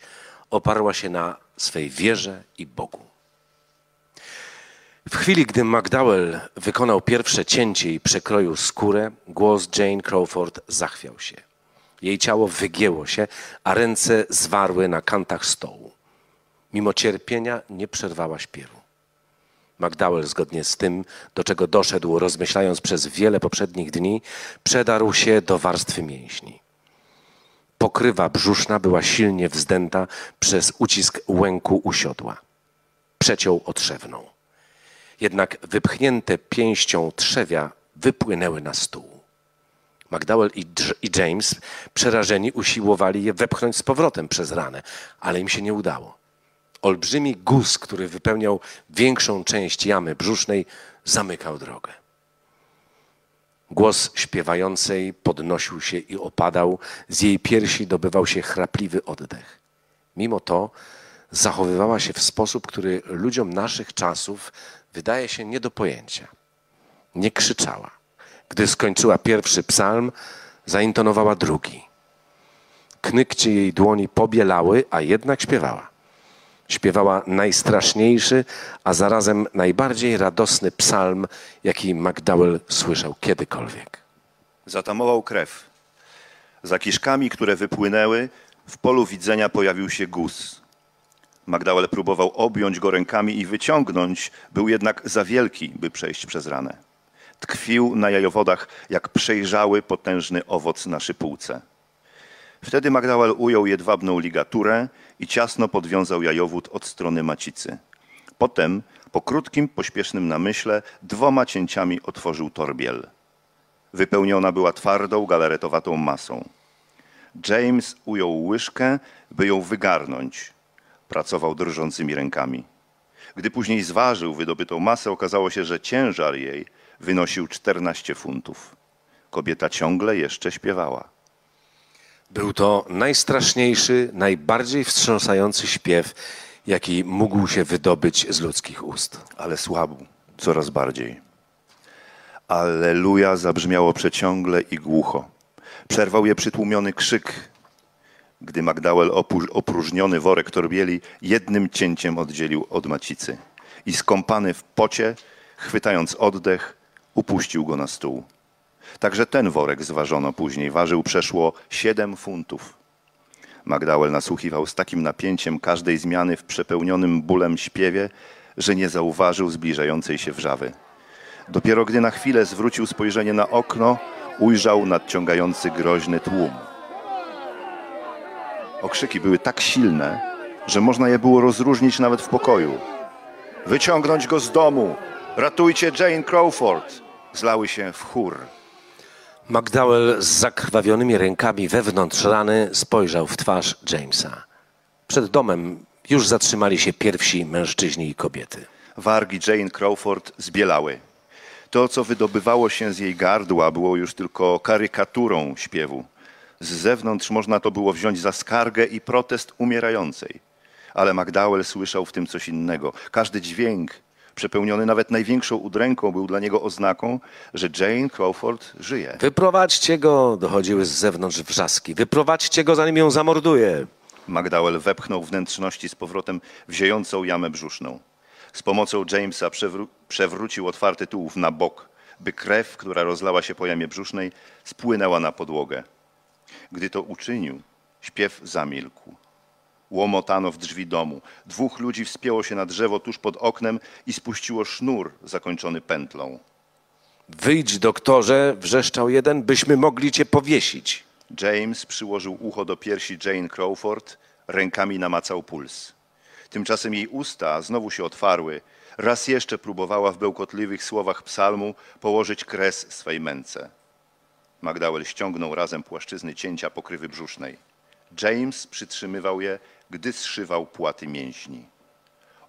oparła się na swej wierze i Bogu. W chwili, gdy McDowell wykonał pierwsze cięcie i przekroił skórę, głos Jane Crawford zachwiał się. Jej ciało wygięło się, a ręce zwarły na kantach stołu. Mimo cierpienia nie przerwała śpiewu. McDowell, zgodnie z tym, do czego doszedł, rozmyślając przez wiele poprzednich dni, przedarł się do warstwy mięśni. Pokrywa brzuszna była silnie wzdęta przez ucisk łęku u siodła. Przeciął otrzewną. Jednak wypchnięte pięścią trzewia wypłynęły na stół. McDowell i, i James, przerażeni, usiłowali je wepchnąć z powrotem przez ranę, ale im się nie udało. Olbrzymi guz, który wypełniał większą część jamy brzusznej, zamykał drogę. Głos śpiewającej podnosił się i opadał, z jej piersi dobywał się chrapliwy oddech. Mimo to zachowywała się w sposób, który ludziom naszych czasów wydaje się nie do pojęcia. Nie krzyczała. Gdy skończyła pierwszy psalm, zaintonowała drugi. Knykcie jej dłoni pobielały, a jednak śpiewała. Śpiewała najstraszniejszy, a zarazem najbardziej radosny psalm, jaki McDowell słyszał kiedykolwiek. Zatamował krew. Za kiszkami, które wypłynęły, w polu widzenia pojawił się guz. McDowell próbował objąć go rękami i wyciągnąć, był jednak za wielki, by przejść przez ranę. Tkwił na jajowodach, jak przejrzały, potężny owoc na szypułce. Wtedy McDowell ujął jedwabną ligaturę i ciasno podwiązał jajowód od strony macicy. Potem, po krótkim, pośpiesznym namyśle, dwoma cięciami otworzył torbiel. Wypełniona była twardą, galaretowatą masą. James ujął łyżkę, by ją wygarnąć. Pracował drżącymi rękami. Gdy później zważył wydobytą masę, okazało się, że ciężar jej wynosił 14 funtów. Kobieta ciągle jeszcze śpiewała. Był to najstraszniejszy, najbardziej wstrząsający śpiew, jaki mógł się wydobyć z ludzkich ust. ale słabł coraz bardziej. Alleluja zabrzmiało przeciągle i głucho. Przerwał je przytłumiony krzyk. Gdy McDowell opróżniony worek torbieli jednym cięciem oddzielił od macicy i skąpany w pocie, chwytając oddech, upuścił go na stół. Także ten worek zważono później, ważył przeszło 7 funtów. McDowell nasłuchiwał z takim napięciem każdej zmiany w przepełnionym bólem śpiewie, że nie zauważył zbliżającej się wrzawy. Dopiero gdy na chwilę zwrócił spojrzenie na okno, ujrzał nadciągający groźny tłum. Okrzyki były tak silne, że można je było rozróżnić nawet w pokoju. Wyciągnąć go z domu! Ratujcie Jane Crawford! Zlały się w chór. McDowell z zakrwawionymi rękami wewnątrz rany spojrzał w twarz Jamesa. Przed domem już zatrzymali się pierwsi mężczyźni i kobiety. Wargi Jane Crawford zbielały. To, co wydobywało się z jej gardła, było już tylko karykaturą śpiewu. Z zewnątrz można to było wziąć za skargę i protest umierającej. Ale McDowell słyszał w tym coś innego. Każdy dźwięk, przepełniony nawet największą udręką, był dla niego oznaką, że Jane Crawford żyje. Wyprowadźcie go, dochodziły z zewnątrz wrzaski. Wyprowadźcie go, zanim ją zamorduje. McDowell wepchnął wnętrzności z powrotem w ziejącą jamę brzuszną. Z pomocą Jamesa przewró przewrócił otwarty tułów na bok, by krew, która rozlała się po jamie brzusznej, spłynęła na podłogę. Gdy to uczynił, śpiew zamilkł. Łomotano w drzwi domu. Dwóch ludzi wspięło się na drzewo tuż pod oknem i spuściło sznur zakończony pętlą. Wyjdź, doktorze, wrzeszczał jeden, byśmy mogli cię powiesić. James przyłożył ucho do piersi Jane Crawford, rękami namacał puls. Tymczasem jej usta znowu się otwarły. Raz jeszcze próbowała w bełkotliwych słowach psalmu położyć kres swej męce. McDowell ściągnął razem płaszczyzny cięcia pokrywy brzusznej. James przytrzymywał je, gdy zszywał płaty mięśni.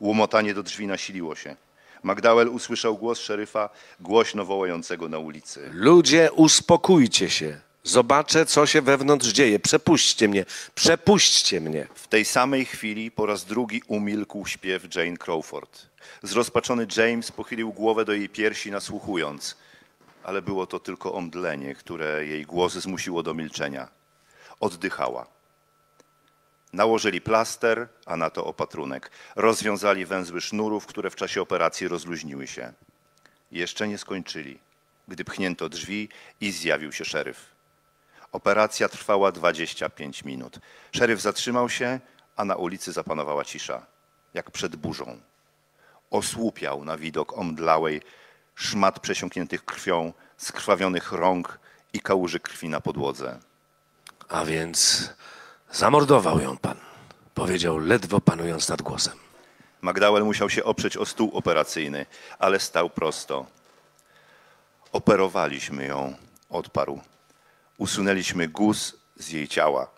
Łomotanie do drzwi nasiliło się. McDowell usłyszał głos szeryfa, głośno wołającego na ulicy. Ludzie, uspokójcie się. Zobaczę, co się wewnątrz dzieje. Przepuśćcie mnie, przepuśćcie mnie. W tej samej chwili po raz drugi umilkł śpiew Jane Crawford. Zrozpaczony James pochylił głowę do jej piersi, nasłuchując, ale było to tylko omdlenie, które jej głos zmusiło do milczenia. Oddychała. Nałożyli plaster, a na to opatrunek. Rozwiązali węzły sznurów, które w czasie operacji rozluźniły się. Jeszcze nie skończyli, gdy pchnięto drzwi i zjawił się szeryf. Operacja trwała 25 minut. Szeryf zatrzymał się, a na ulicy zapanowała cisza, jak przed burzą. Osłupiał na widok omdlałej, szmat przesiąkniętych krwią, skrwawionych rąk i kałuży krwi na podłodze. A więc zamordował ją pan, powiedział ledwo panując nad głosem. McDowell musiał się oprzeć o stół operacyjny, ale stał prosto. Operowaliśmy ją, odparł. Usunęliśmy guz z jej ciała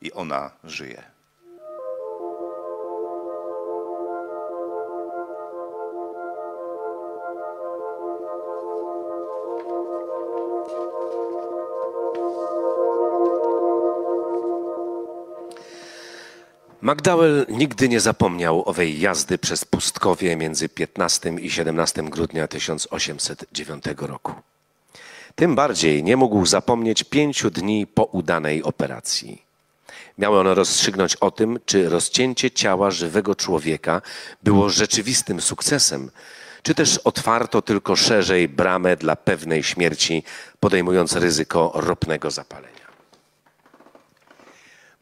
i ona żyje. McDowell nigdy nie zapomniał owej jazdy przez pustkowie między 15 i 17 grudnia 1809 roku. Tym bardziej nie mógł zapomnieć pięciu dni po udanej operacji. Miały one rozstrzygnąć o tym, czy rozcięcie ciała żywego człowieka było rzeczywistym sukcesem, czy też otwarto tylko szerzej bramę dla pewnej śmierci, podejmując ryzyko ropnego zapalenia.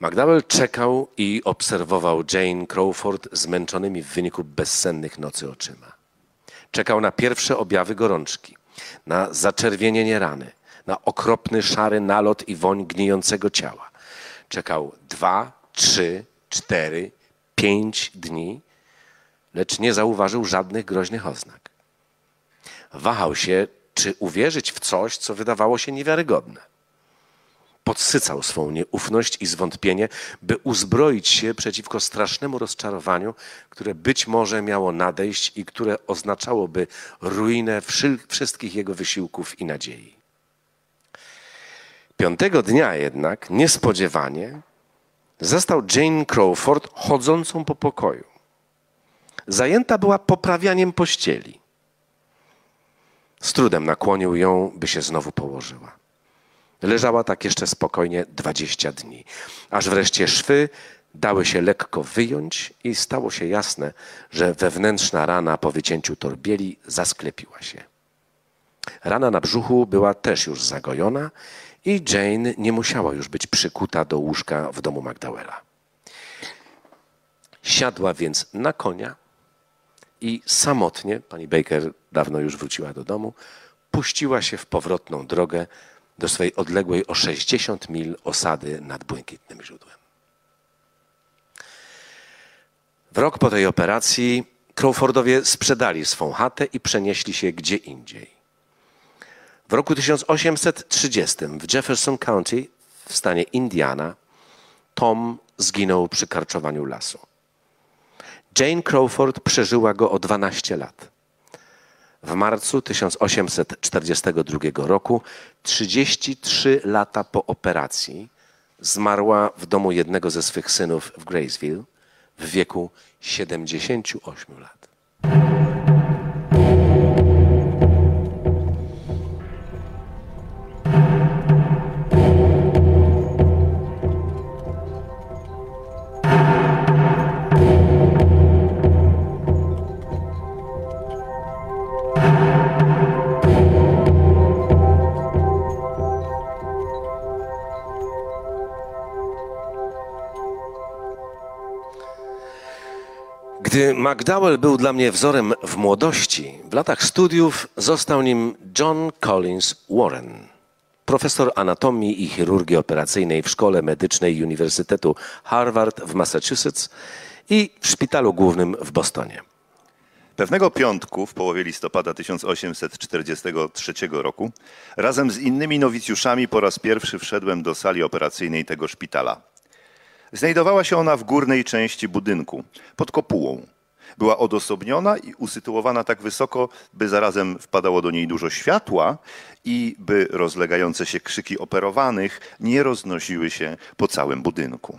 McDowell czekał i obserwował Jane Crawford zmęczonymi w wyniku bezsennych nocy oczyma. Czekał na pierwsze objawy gorączki, na zaczerwienienie rany, na okropny szary nalot i woń gnijącego ciała. Czekał dwa, trzy, cztery, pięć dni, lecz nie zauważył żadnych groźnych oznak. Wahał się, czy uwierzyć w coś, co wydawało się niewiarygodne podsycał swą nieufność i zwątpienie, by uzbroić się przeciwko strasznemu rozczarowaniu, które być może miało nadejść i które oznaczałoby ruinę wszystkich jego wysiłków i nadziei. Piątego dnia jednak, niespodziewanie, zastał Jane Crawford chodzącą po pokoju. Zajęta była poprawianiem pościeli. Z trudem nakłonił ją, by się znowu położyła. Leżała tak jeszcze spokojnie 20 dni, aż wreszcie szwy dały się lekko wyjąć i stało się jasne, że wewnętrzna rana po wycięciu torbieli zasklepiła się. Rana na brzuchu była też już zagojona i Jane nie musiała już być przykuta do łóżka w domu Magdałela. Siadła więc na konia i samotnie, pani Baker dawno już wróciła do domu, puściła się w powrotną drogę do swej odległej o 60 mil osady nad Błękitnym Źródłem. W rok po tej operacji Crawfordowie sprzedali swą chatę i przenieśli się gdzie indziej. W roku 1830 w Jefferson County w stanie Indiana Tom zginął przy karczowaniu lasu. Jane Crawford przeżyła go o 12 lat. W marcu 1842 roku, 33 lata po operacji, zmarła w domu jednego ze swych synów w Graysville w wieku 78 lat. Gdy McDowell był dla mnie wzorem w młodości, w latach studiów został nim John Collins Warren, profesor anatomii i chirurgii operacyjnej w Szkole Medycznej Uniwersytetu Harvard w Massachusetts i w Szpitalu Głównym w Bostonie. Pewnego piątku w połowie listopada 1843 roku razem z innymi nowicjuszami po raz pierwszy wszedłem do sali operacyjnej tego szpitala. Znajdowała się ona w górnej części budynku, pod kopułą. Była odosobniona i usytuowana tak wysoko, by zarazem wpadało do niej dużo światła i by rozlegające się krzyki operowanych nie roznosiły się po całym budynku.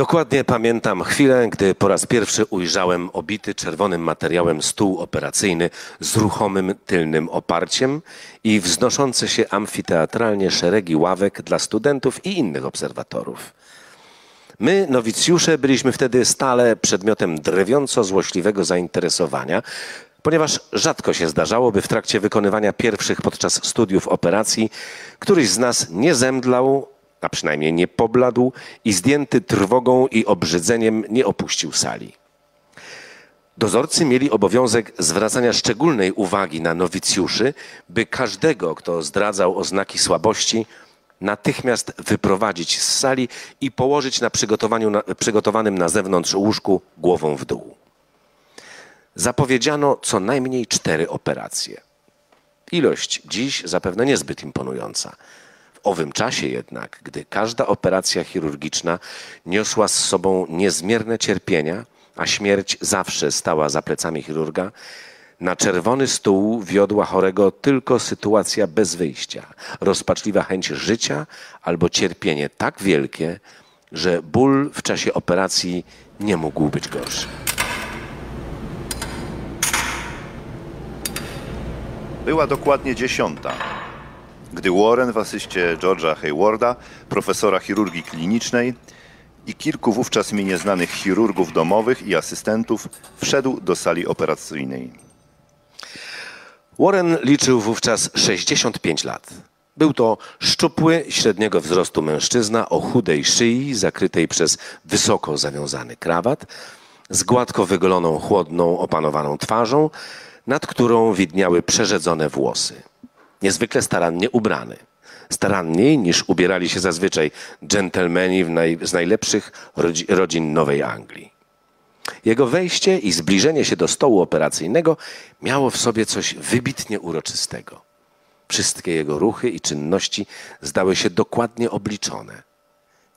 Dokładnie pamiętam chwilę, gdy po raz pierwszy ujrzałem obity czerwonym materiałem stół operacyjny z ruchomym tylnym oparciem i wznoszące się amfiteatralnie szeregi ławek dla studentów i innych obserwatorów. My, nowicjusze, byliśmy wtedy stale przedmiotem drewiąco złośliwego zainteresowania, ponieważ rzadko się zdarzało, by w trakcie wykonywania pierwszych podczas studiów operacji któryś z nas nie zemdlał a przynajmniej nie pobladł i zdjęty trwogą i obrzydzeniem nie opuścił sali. Dozorcy mieli obowiązek zwracania szczególnej uwagi na nowicjuszy, by każdego, kto zdradzał oznaki słabości, natychmiast wyprowadzić z sali i położyć na, na przygotowanym na zewnątrz łóżku głową w dół. Zapowiedziano co najmniej cztery operacje. Ilość dziś zapewne niezbyt imponująca. W owym czasie jednak, gdy każda operacja chirurgiczna niosła z sobą niezmierne cierpienia, a śmierć zawsze stała za plecami chirurga, na czerwony stół wiodła chorego tylko sytuacja bez wyjścia, rozpaczliwa chęć życia albo cierpienie tak wielkie, że ból w czasie operacji nie mógł być gorszy. Była dokładnie dziesiąta gdy Warren w asyście George'a Haywarda, profesora chirurgii klinicznej i kilku wówczas mi nieznanych chirurgów domowych i asystentów wszedł do sali operacyjnej. Warren liczył wówczas 65 lat. Był to szczupły, średniego wzrostu mężczyzna o chudej szyi, zakrytej przez wysoko zawiązany krawat, z gładko wygoloną, chłodną, opanowaną twarzą, nad którą widniały przerzedzone włosy niezwykle starannie ubrany. Staranniej niż ubierali się zazwyczaj dżentelmeni naj, z najlepszych rodzin Nowej Anglii. Jego wejście i zbliżenie się do stołu operacyjnego miało w sobie coś wybitnie uroczystego. Wszystkie jego ruchy i czynności zdały się dokładnie obliczone.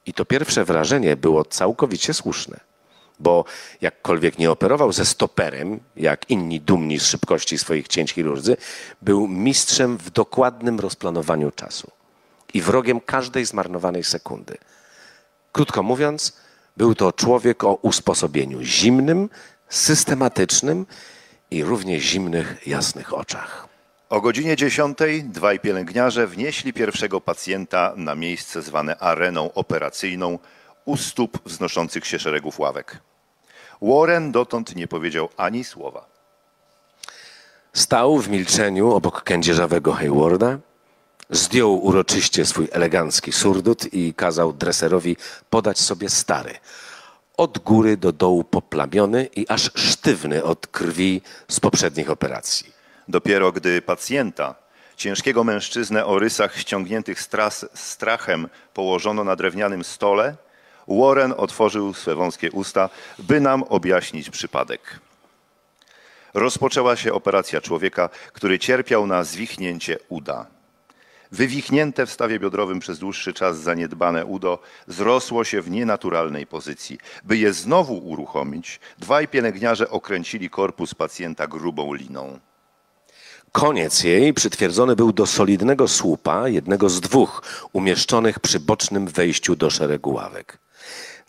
I to pierwsze wrażenie było całkowicie słuszne bo jakkolwiek nie operował ze stoperem, jak inni dumni z szybkości swoich cięć chirurdzy, był mistrzem w dokładnym rozplanowaniu czasu i wrogiem każdej zmarnowanej sekundy. Krótko mówiąc, był to człowiek o usposobieniu zimnym, systematycznym i równie zimnych, jasnych oczach. O godzinie 10 dwaj pielęgniarze wnieśli pierwszego pacjenta na miejsce zwane areną operacyjną u stóp wznoszących się szeregów ławek. Warren dotąd nie powiedział ani słowa. Stał w milczeniu obok kędzierzawego Haywarda, zdjął uroczyście swój elegancki surdut i kazał dreserowi podać sobie stary, od góry do dołu poplamiony i aż sztywny od krwi z poprzednich operacji. Dopiero gdy pacjenta, ciężkiego mężczyznę o rysach ściągniętych stras, strachem, położono na drewnianym stole, Warren otworzył swe wąskie usta, by nam objaśnić przypadek. Rozpoczęła się operacja człowieka, który cierpiał na zwichnięcie uda. Wywichnięte w stawie biodrowym przez dłuższy czas zaniedbane udo zrosło się w nienaturalnej pozycji. By je znowu uruchomić, dwaj pielęgniarze okręcili korpus pacjenta grubą liną. Koniec jej przytwierdzony był do solidnego słupa, jednego z dwóch umieszczonych przy bocznym wejściu do szeregu ławek.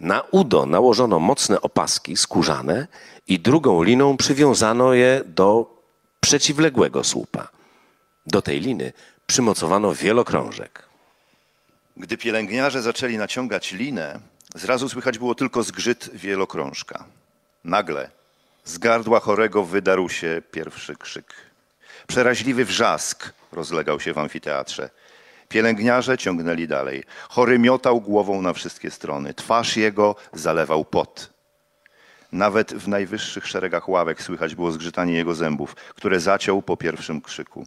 Na udo nałożono mocne opaski skórzane i drugą liną przywiązano je do przeciwległego słupa. Do tej liny przymocowano wielokrążek. Gdy pielęgniarze zaczęli naciągać linę, zrazu słychać było tylko zgrzyt wielokrążka. Nagle z gardła chorego wydarł się pierwszy krzyk. Przeraźliwy wrzask rozlegał się w amfiteatrze. Pielęgniarze ciągnęli dalej. Chory miotał głową na wszystkie strony. Twarz jego zalewał pot. Nawet w najwyższych szeregach ławek słychać było zgrzytanie jego zębów, które zaciął po pierwszym krzyku.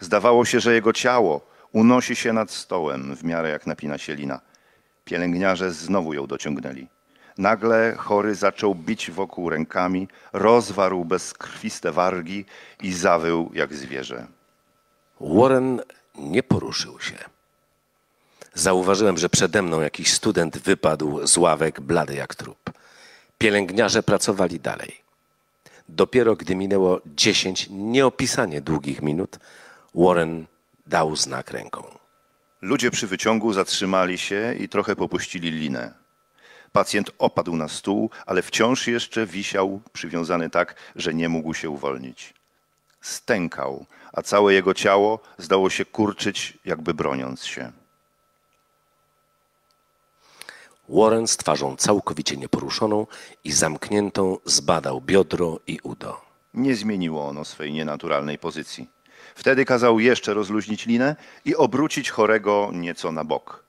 Zdawało się, że jego ciało unosi się nad stołem w miarę jak napina się lina. Pielęgniarze znowu ją dociągnęli. Nagle chory zaczął bić wokół rękami, rozwarł bezkrwiste wargi i zawył jak zwierzę. Warren nie poruszył się. Zauważyłem, że przede mną jakiś student wypadł z ławek blady jak trup. Pielęgniarze pracowali dalej. Dopiero gdy minęło dziesięć nieopisanie długich minut, Warren dał znak ręką. Ludzie przy wyciągu zatrzymali się i trochę popuścili linę. Pacjent opadł na stół, ale wciąż jeszcze wisiał przywiązany tak, że nie mógł się uwolnić. Stękał, a całe jego ciało zdało się kurczyć, jakby broniąc się. Warren z twarzą całkowicie nieporuszoną i zamkniętą zbadał biodro i udo. Nie zmieniło ono swej nienaturalnej pozycji. Wtedy kazał jeszcze rozluźnić linę i obrócić chorego nieco na bok.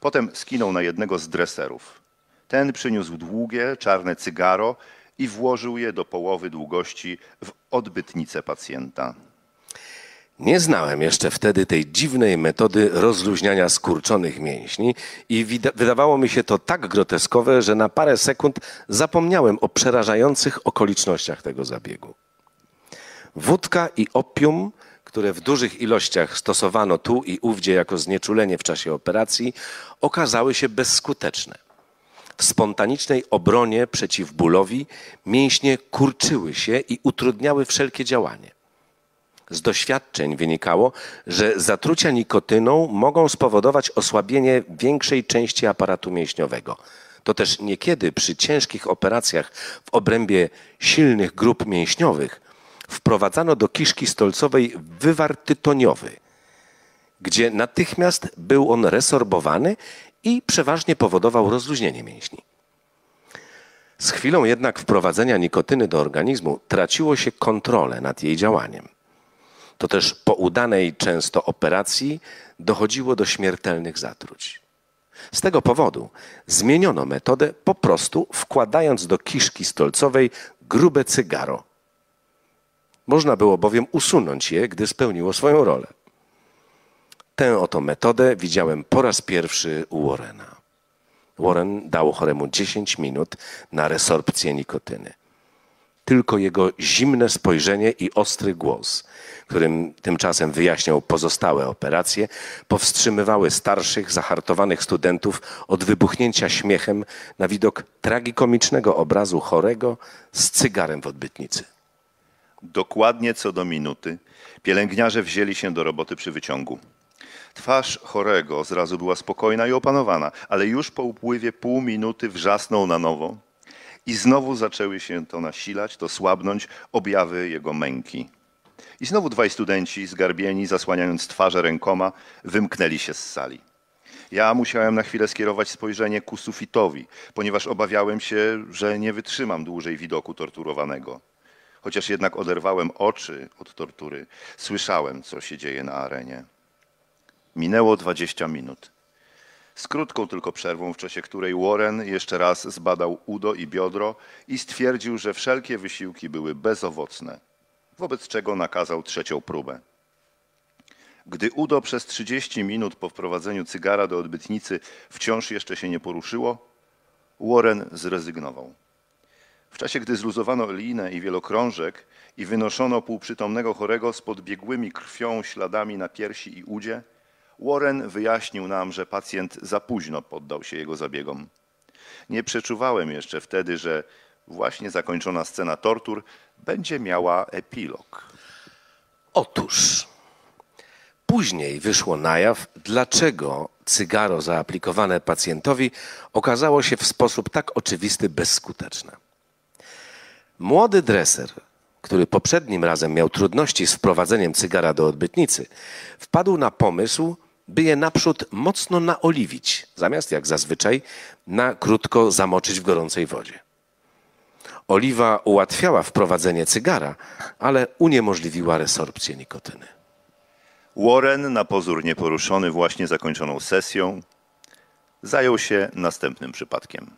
Potem skinął na jednego z dreserów. Ten przyniósł długie, czarne cygaro i włożył je do połowy długości w odbytnicę pacjenta. Nie znałem jeszcze wtedy tej dziwnej metody rozluźniania skurczonych mięśni i wydawało mi się to tak groteskowe, że na parę sekund zapomniałem o przerażających okolicznościach tego zabiegu. Wódka i opium, które w dużych ilościach stosowano tu i ówdzie jako znieczulenie w czasie operacji, okazały się bezskuteczne. W spontanicznej obronie przeciw bólowi mięśnie kurczyły się i utrudniały wszelkie działanie. Z doświadczeń wynikało, że zatrucia nikotyną mogą spowodować osłabienie większej części aparatu mięśniowego. To też niekiedy przy ciężkich operacjach w obrębie silnych grup mięśniowych wprowadzano do kiszki stolcowej wywar tytoniowy, gdzie natychmiast był on resorbowany i przeważnie powodował rozluźnienie mięśni. Z chwilą jednak wprowadzenia nikotyny do organizmu traciło się kontrolę nad jej działaniem. To też po udanej często operacji dochodziło do śmiertelnych zatruć. Z tego powodu zmieniono metodę po prostu wkładając do kiszki stolcowej grube cygaro. Można było bowiem usunąć je, gdy spełniło swoją rolę. Tę oto metodę widziałem po raz pierwszy u Warrena. Warren dał choremu 10 minut na resorpcję nikotyny. Tylko jego zimne spojrzenie i ostry głos, którym tymczasem wyjaśniał pozostałe operacje, powstrzymywały starszych, zahartowanych studentów od wybuchnięcia śmiechem na widok tragikomicznego obrazu chorego z cygarem w odbytnicy. Dokładnie co do minuty pielęgniarze wzięli się do roboty przy wyciągu. Twarz chorego zrazu była spokojna i opanowana, ale już po upływie pół minuty wrzasnął na nowo i znowu zaczęły się to nasilać, to słabnąć objawy jego męki. I znowu dwaj studenci, zgarbieni, zasłaniając twarze rękoma, wymknęli się z sali. Ja musiałem na chwilę skierować spojrzenie ku sufitowi, ponieważ obawiałem się, że nie wytrzymam dłużej widoku torturowanego. Chociaż jednak oderwałem oczy od tortury, słyszałem, co się dzieje na arenie. Minęło 20 minut. Z krótką tylko przerwą, w czasie której Warren jeszcze raz zbadał udo i biodro i stwierdził, że wszelkie wysiłki były bezowocne, wobec czego nakazał trzecią próbę. Gdy udo przez 30 minut po wprowadzeniu cygara do odbytnicy wciąż jeszcze się nie poruszyło, Warren zrezygnował. W czasie, gdy zluzowano linę i wielokrążek i wynoszono półprzytomnego chorego z podbiegłymi krwią śladami na piersi i udzie, Warren wyjaśnił nam, że pacjent za późno poddał się jego zabiegom. Nie przeczuwałem jeszcze wtedy, że właśnie zakończona scena tortur będzie miała epilog. Otóż później wyszło na jaw, dlaczego cygaro zaaplikowane pacjentowi okazało się w sposób tak oczywisty bezskuteczne. Młody dreser, który poprzednim razem miał trudności z wprowadzeniem cygara do odbytnicy, wpadł na pomysł, by je naprzód mocno naoliwić, zamiast jak zazwyczaj na krótko zamoczyć w gorącej wodzie. Oliwa ułatwiała wprowadzenie cygara, ale uniemożliwiła resorpcję nikotyny. Warren, na pozór nieporuszony właśnie zakończoną sesją, zajął się następnym przypadkiem.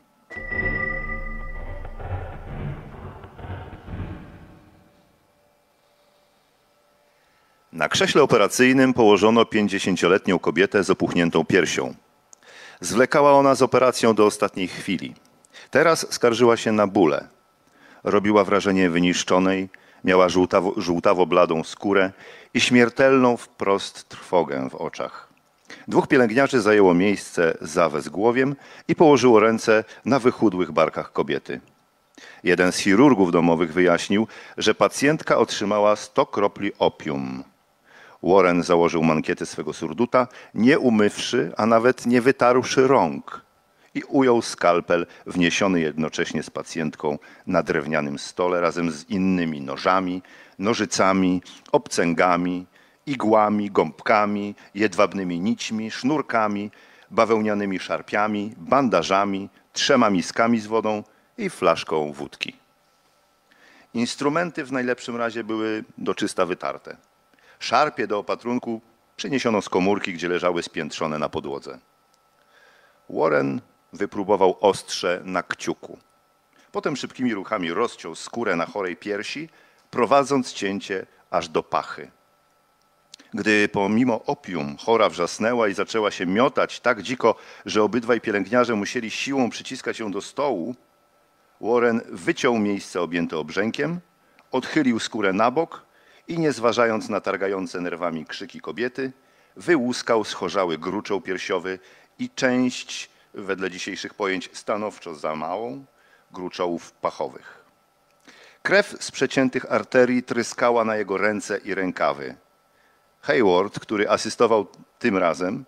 Na krześle operacyjnym położono 50-letnią kobietę z opuchniętą piersią. Zwlekała ona z operacją do ostatniej chwili. Teraz skarżyła się na bóle. Robiła wrażenie wyniszczonej, miała żółtawo, żółtawo-bladą skórę i śmiertelną wprost trwogę w oczach. Dwóch pielęgniarzy zajęło miejsce za wezgłowiem i położyło ręce na wychudłych barkach kobiety. Jeden z chirurgów domowych wyjaśnił, że pacjentka otrzymała 100 kropli opium. Warren założył mankiety swego surduta, nie umywszy, a nawet nie wytarłszy rąk i ujął skalpel wniesiony jednocześnie z pacjentką na drewnianym stole razem z innymi nożami, nożycami, obcęgami, igłami, gąbkami, jedwabnymi nićmi, sznurkami, bawełnianymi szarpiami, bandażami, trzema miskami z wodą i flaszką wódki. Instrumenty w najlepszym razie były doczysta wytarte. Szarpie do opatrunku przyniesiono z komórki, gdzie leżały spiętrzone na podłodze. Warren wypróbował ostrze na kciuku. Potem szybkimi ruchami rozciął skórę na chorej piersi, prowadząc cięcie aż do pachy. Gdy pomimo opium chora wrzasnęła i zaczęła się miotać tak dziko, że obydwaj pielęgniarze musieli siłą przyciskać ją do stołu, Warren wyciął miejsce objęte obrzękiem, odchylił skórę na bok i nie zważając na targające nerwami krzyki kobiety, wyłuskał schorzały gruczoł piersiowy i część, wedle dzisiejszych pojęć, stanowczo za małą, gruczołów pachowych. Krew z przeciętych arterii tryskała na jego ręce i rękawy. Hayward, który asystował tym razem,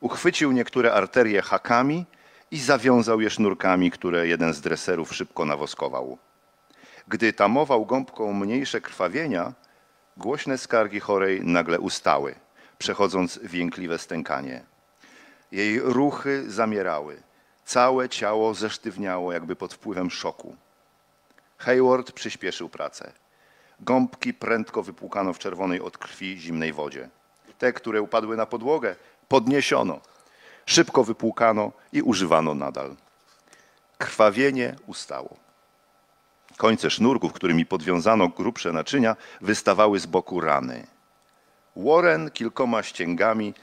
uchwycił niektóre arterie hakami i zawiązał je sznurkami, które jeden z dreserów szybko nawoskował. Gdy tamował gąbką mniejsze krwawienia, Głośne skargi chorej nagle ustały, przechodząc w jękliwe stękanie. Jej ruchy zamierały. Całe ciało zesztywniało, jakby pod wpływem szoku. Hayward przyspieszył pracę. Gąbki prędko wypłukano w czerwonej od krwi zimnej wodzie. Te, które upadły na podłogę, podniesiono. Szybko wypłukano i używano nadal. Krwawienie ustało. Końce sznurków, którymi podwiązano grubsze naczynia, wystawały z boku rany. Warren kilkoma ścięgami,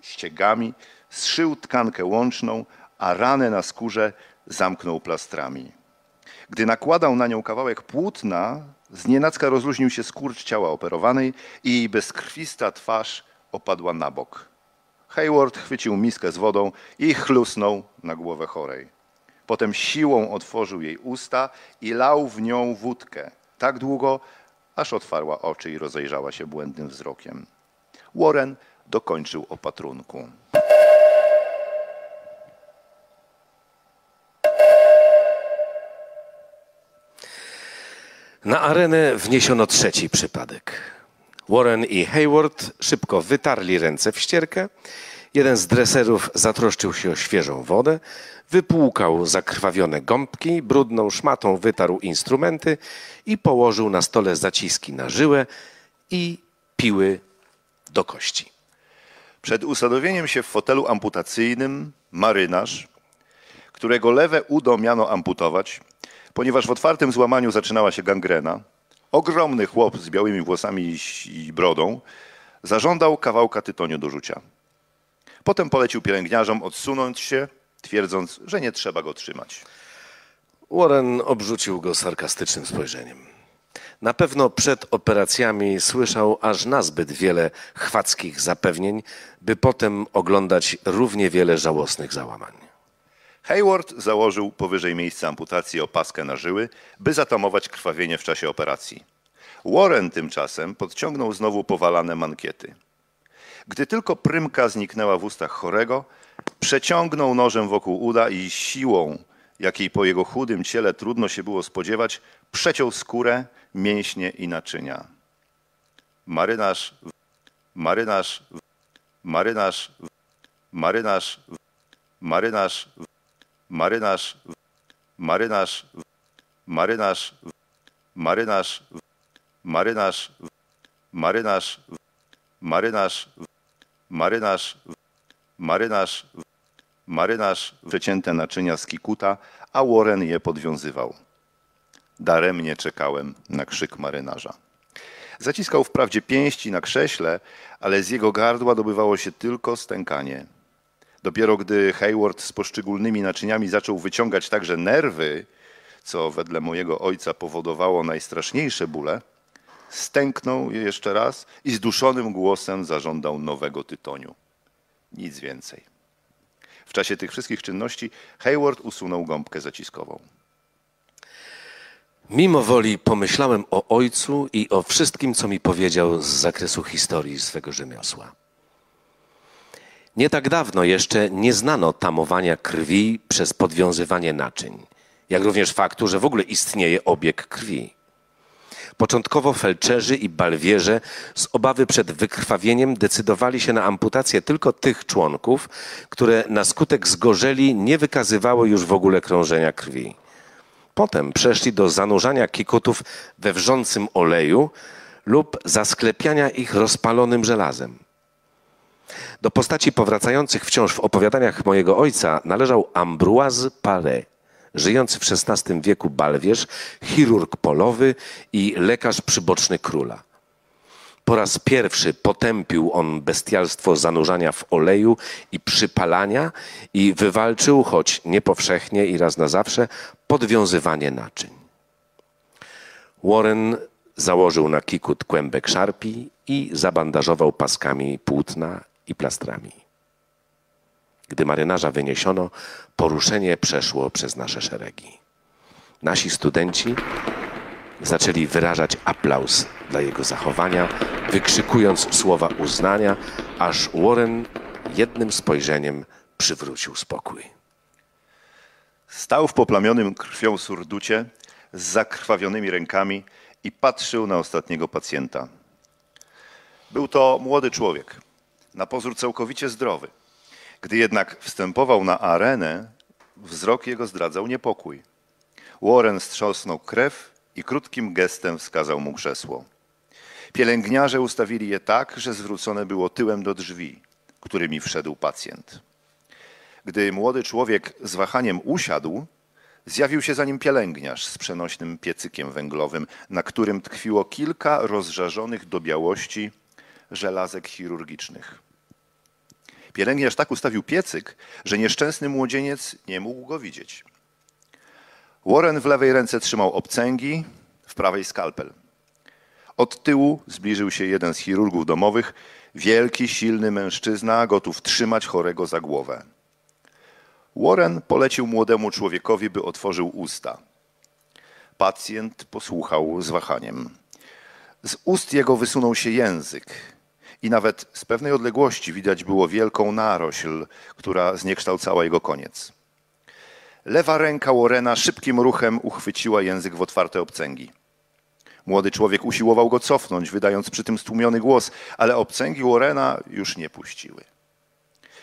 ściegami zszył tkankę łączną, a ranę na skórze zamknął plastrami. Gdy nakładał na nią kawałek płótna, znienacka rozluźnił się skurcz ciała operowanej i jej bezkrwista twarz opadła na bok. Hayward chwycił miskę z wodą i chlusnął na głowę chorej. Potem siłą otworzył jej usta i lał w nią wódkę. Tak długo, aż otwarła oczy i rozejrzała się błędnym wzrokiem. Warren dokończył opatrunku. Na arenę wniesiono trzeci przypadek. Warren i Hayward szybko wytarli ręce w ścierkę. Jeden z dreserów zatroszczył się o świeżą wodę, wypłukał zakrwawione gąbki, brudną szmatą wytarł instrumenty i położył na stole zaciski na żyłę i piły do kości. Przed usadowieniem się w fotelu amputacyjnym marynarz, którego lewe udo miano amputować, ponieważ w otwartym złamaniu zaczynała się gangrena, ogromny chłop z białymi włosami i brodą zażądał kawałka tytoniu do rzucia. Potem polecił pielęgniarzom odsunąć się, twierdząc, że nie trzeba go trzymać. Warren obrzucił go sarkastycznym spojrzeniem. Na pewno przed operacjami słyszał aż nazbyt wiele chwackich zapewnień, by potem oglądać równie wiele żałosnych załamań. Hayward założył powyżej miejsca amputacji opaskę na żyły, by zatamować krwawienie w czasie operacji. Warren tymczasem podciągnął znowu powalane mankiety. Gdy tylko prymka zniknęła w ustach chorego, przeciągnął nożem wokół uda i siłą, jakiej po jego chudym ciele trudno się było spodziewać, przeciął skórę, mięśnie i naczynia. Marynarz, marynarz, marynarz, marynarz, marynarz, marynarz, marynarz, marynarz, marynarz, marynarz, marynarz, marynarz, marynarz, marynarz, marynarz przecięte naczynia z kikuta, a Warren je podwiązywał. Daremnie czekałem na krzyk marynarza. Zaciskał wprawdzie pięści na krześle, ale z jego gardła dobywało się tylko stękanie. Dopiero gdy Hayward z poszczególnymi naczyniami zaczął wyciągać także nerwy, co wedle mojego ojca powodowało najstraszniejsze bóle, stęknął je jeszcze raz i zduszonym głosem zażądał nowego tytoniu. Nic więcej. W czasie tych wszystkich czynności Hayward usunął gąbkę zaciskową. Mimo woli pomyślałem o ojcu i o wszystkim, co mi powiedział z zakresu historii swego rzemiosła. Nie tak dawno jeszcze nie znano tamowania krwi przez podwiązywanie naczyń, jak również faktu, że w ogóle istnieje obieg krwi. Początkowo felczerzy i balwierze z obawy przed wykrwawieniem decydowali się na amputację tylko tych członków, które na skutek zgorzeli nie wykazywały już w ogóle krążenia krwi. Potem przeszli do zanurzania kikutów we wrzącym oleju lub zasklepiania ich rozpalonym żelazem. Do postaci powracających wciąż w opowiadaniach mojego ojca należał Ambroise Paré, żyjący w XVI wieku balwierz, chirurg polowy i lekarz przyboczny króla. Po raz pierwszy potępił on bestialstwo zanurzania w oleju i przypalania i wywalczył, choć niepowszechnie i raz na zawsze, podwiązywanie naczyń. Warren założył na kikut kłębek szarpi i zabandażował paskami płótna i plastrami. Gdy marynarza wyniesiono, poruszenie przeszło przez nasze szeregi. Nasi studenci zaczęli wyrażać aplauz dla jego zachowania, wykrzykując słowa uznania, aż Warren jednym spojrzeniem przywrócił spokój. Stał w poplamionym krwią surducie z zakrwawionymi rękami i patrzył na ostatniego pacjenta. Był to młody człowiek, na pozór całkowicie zdrowy. Gdy jednak wstępował na arenę, wzrok jego zdradzał niepokój. Warren strząsnął krew i krótkim gestem wskazał mu krzesło. Pielęgniarze ustawili je tak, że zwrócone było tyłem do drzwi, którymi wszedł pacjent. Gdy młody człowiek z wahaniem usiadł, zjawił się za nim pielęgniarz z przenośnym piecykiem węglowym, na którym tkwiło kilka rozżarzonych do białości żelazek chirurgicznych. Pielęgniarz tak ustawił piecyk, że nieszczęsny młodzieniec nie mógł go widzieć. Warren w lewej ręce trzymał obcęgi, w prawej skalpel. Od tyłu zbliżył się jeden z chirurgów domowych, wielki, silny mężczyzna, gotów trzymać chorego za głowę. Warren polecił młodemu człowiekowi, by otworzył usta. Pacjent posłuchał z wahaniem. Z ust jego wysunął się język i nawet z pewnej odległości widać było wielką narośl, która zniekształcała jego koniec. Lewa ręka Warrena szybkim ruchem uchwyciła język w otwarte obcęgi. Młody człowiek usiłował go cofnąć, wydając przy tym stłumiony głos, ale obcęgi Warrena już nie puściły.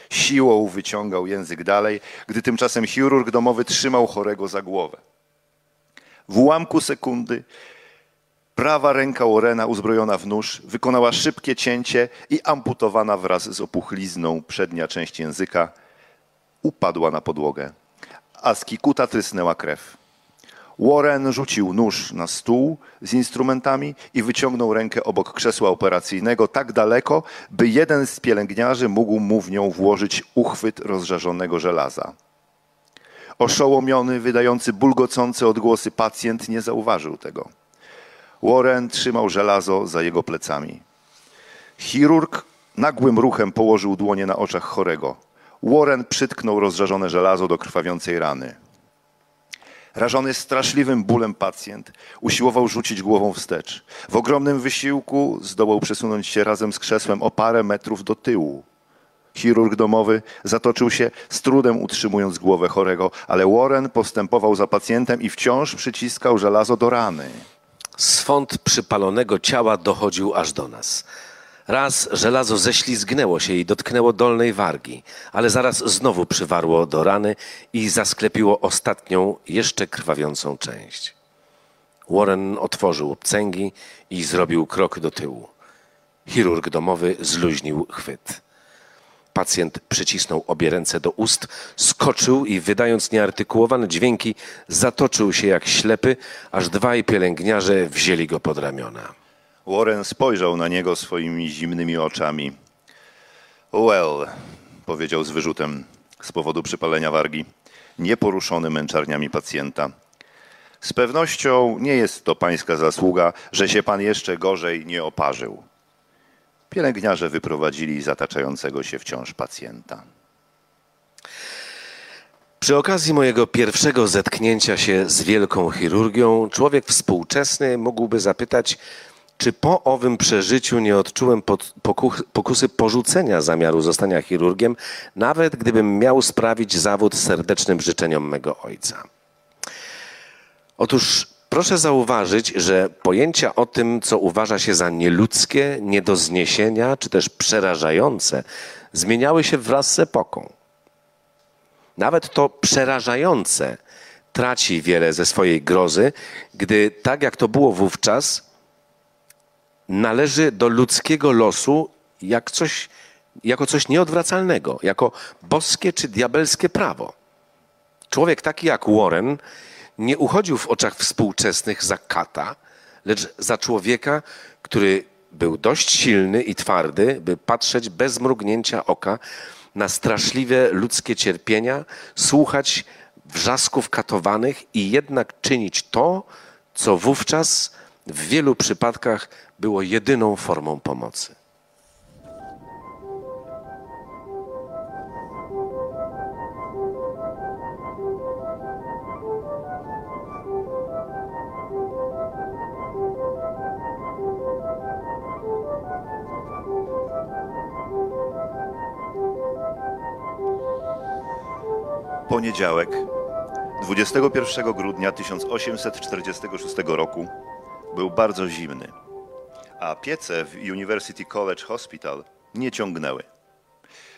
Siłą wyciągał język dalej, gdy tymczasem chirurg domowy trzymał chorego za głowę. W ułamku sekundy prawa ręka Warrena uzbrojona w nóż wykonała szybkie cięcie i amputowana wraz z opuchlizną przednia część języka upadła na podłogę, a z kikuta trysnęła krew. Warren rzucił nóż na stół z instrumentami i wyciągnął rękę obok krzesła operacyjnego tak daleko, by jeden z pielęgniarzy mógł mu w nią włożyć uchwyt rozżarzonego żelaza. Oszołomiony, wydający bulgocące odgłosy pacjent nie zauważył tego. Warren trzymał żelazo za jego plecami. Chirurg nagłym ruchem położył dłonie na oczach chorego. Warren przytknął rozżarzone żelazo do krwawiącej rany. Rażony straszliwym bólem pacjent usiłował rzucić głową wstecz. W ogromnym wysiłku zdołał przesunąć się razem z krzesłem o parę metrów do tyłu. Chirurg domowy zatoczył się, z trudem utrzymując głowę chorego, ale Warren postępował za pacjentem i wciąż przyciskał żelazo do rany. Swąd przypalonego ciała dochodził aż do nas. Raz żelazo ześlizgnęło się i dotknęło dolnej wargi, ale zaraz znowu przywarło do rany i zasklepiło ostatnią, jeszcze krwawiącą część. Warren otworzył obcęgi i zrobił krok do tyłu. Chirurg domowy zluźnił chwyt. Pacjent przycisnął obie ręce do ust, skoczył i wydając nieartykułowane dźwięki, zatoczył się jak ślepy, aż dwaj pielęgniarze wzięli go pod ramiona. Warren spojrzał na niego swoimi zimnymi oczami. Well, powiedział z wyrzutem z powodu przypalenia wargi, nieporuszony męczarniami pacjenta. Z pewnością nie jest to pańska zasługa, że się pan jeszcze gorzej nie oparzył. Pielęgniarze wyprowadzili zataczającego się wciąż pacjenta. Przy okazji mojego pierwszego zetknięcia się z wielką chirurgią, człowiek współczesny mógłby zapytać, czy po owym przeżyciu nie odczułem pokusy porzucenia zamiaru zostania chirurgiem, nawet gdybym miał sprawić zawód serdecznym życzeniom mego ojca? Otóż proszę zauważyć, że pojęcia o tym, co uważa się za nieludzkie, nie do zniesienia, czy też przerażające, zmieniały się wraz z epoką. Nawet to przerażające traci wiele ze swojej grozy, gdy tak jak to było wówczas, należy do ludzkiego losu jak coś, jako coś nieodwracalnego, jako boskie czy diabelskie prawo. Człowiek taki jak Warren nie uchodził w oczach współczesnych za kata, lecz za człowieka, który był dość silny i twardy, by patrzeć bez mrugnięcia oka na straszliwe ludzkie cierpienia, słuchać wrzasków katowanych i jednak czynić to, co wówczas w wielu przypadkach było jedyną formą pomocy. Poniedziałek, 21 grudnia 1846 roku, był bardzo zimny, a piece w University College Hospital nie ciągnęły.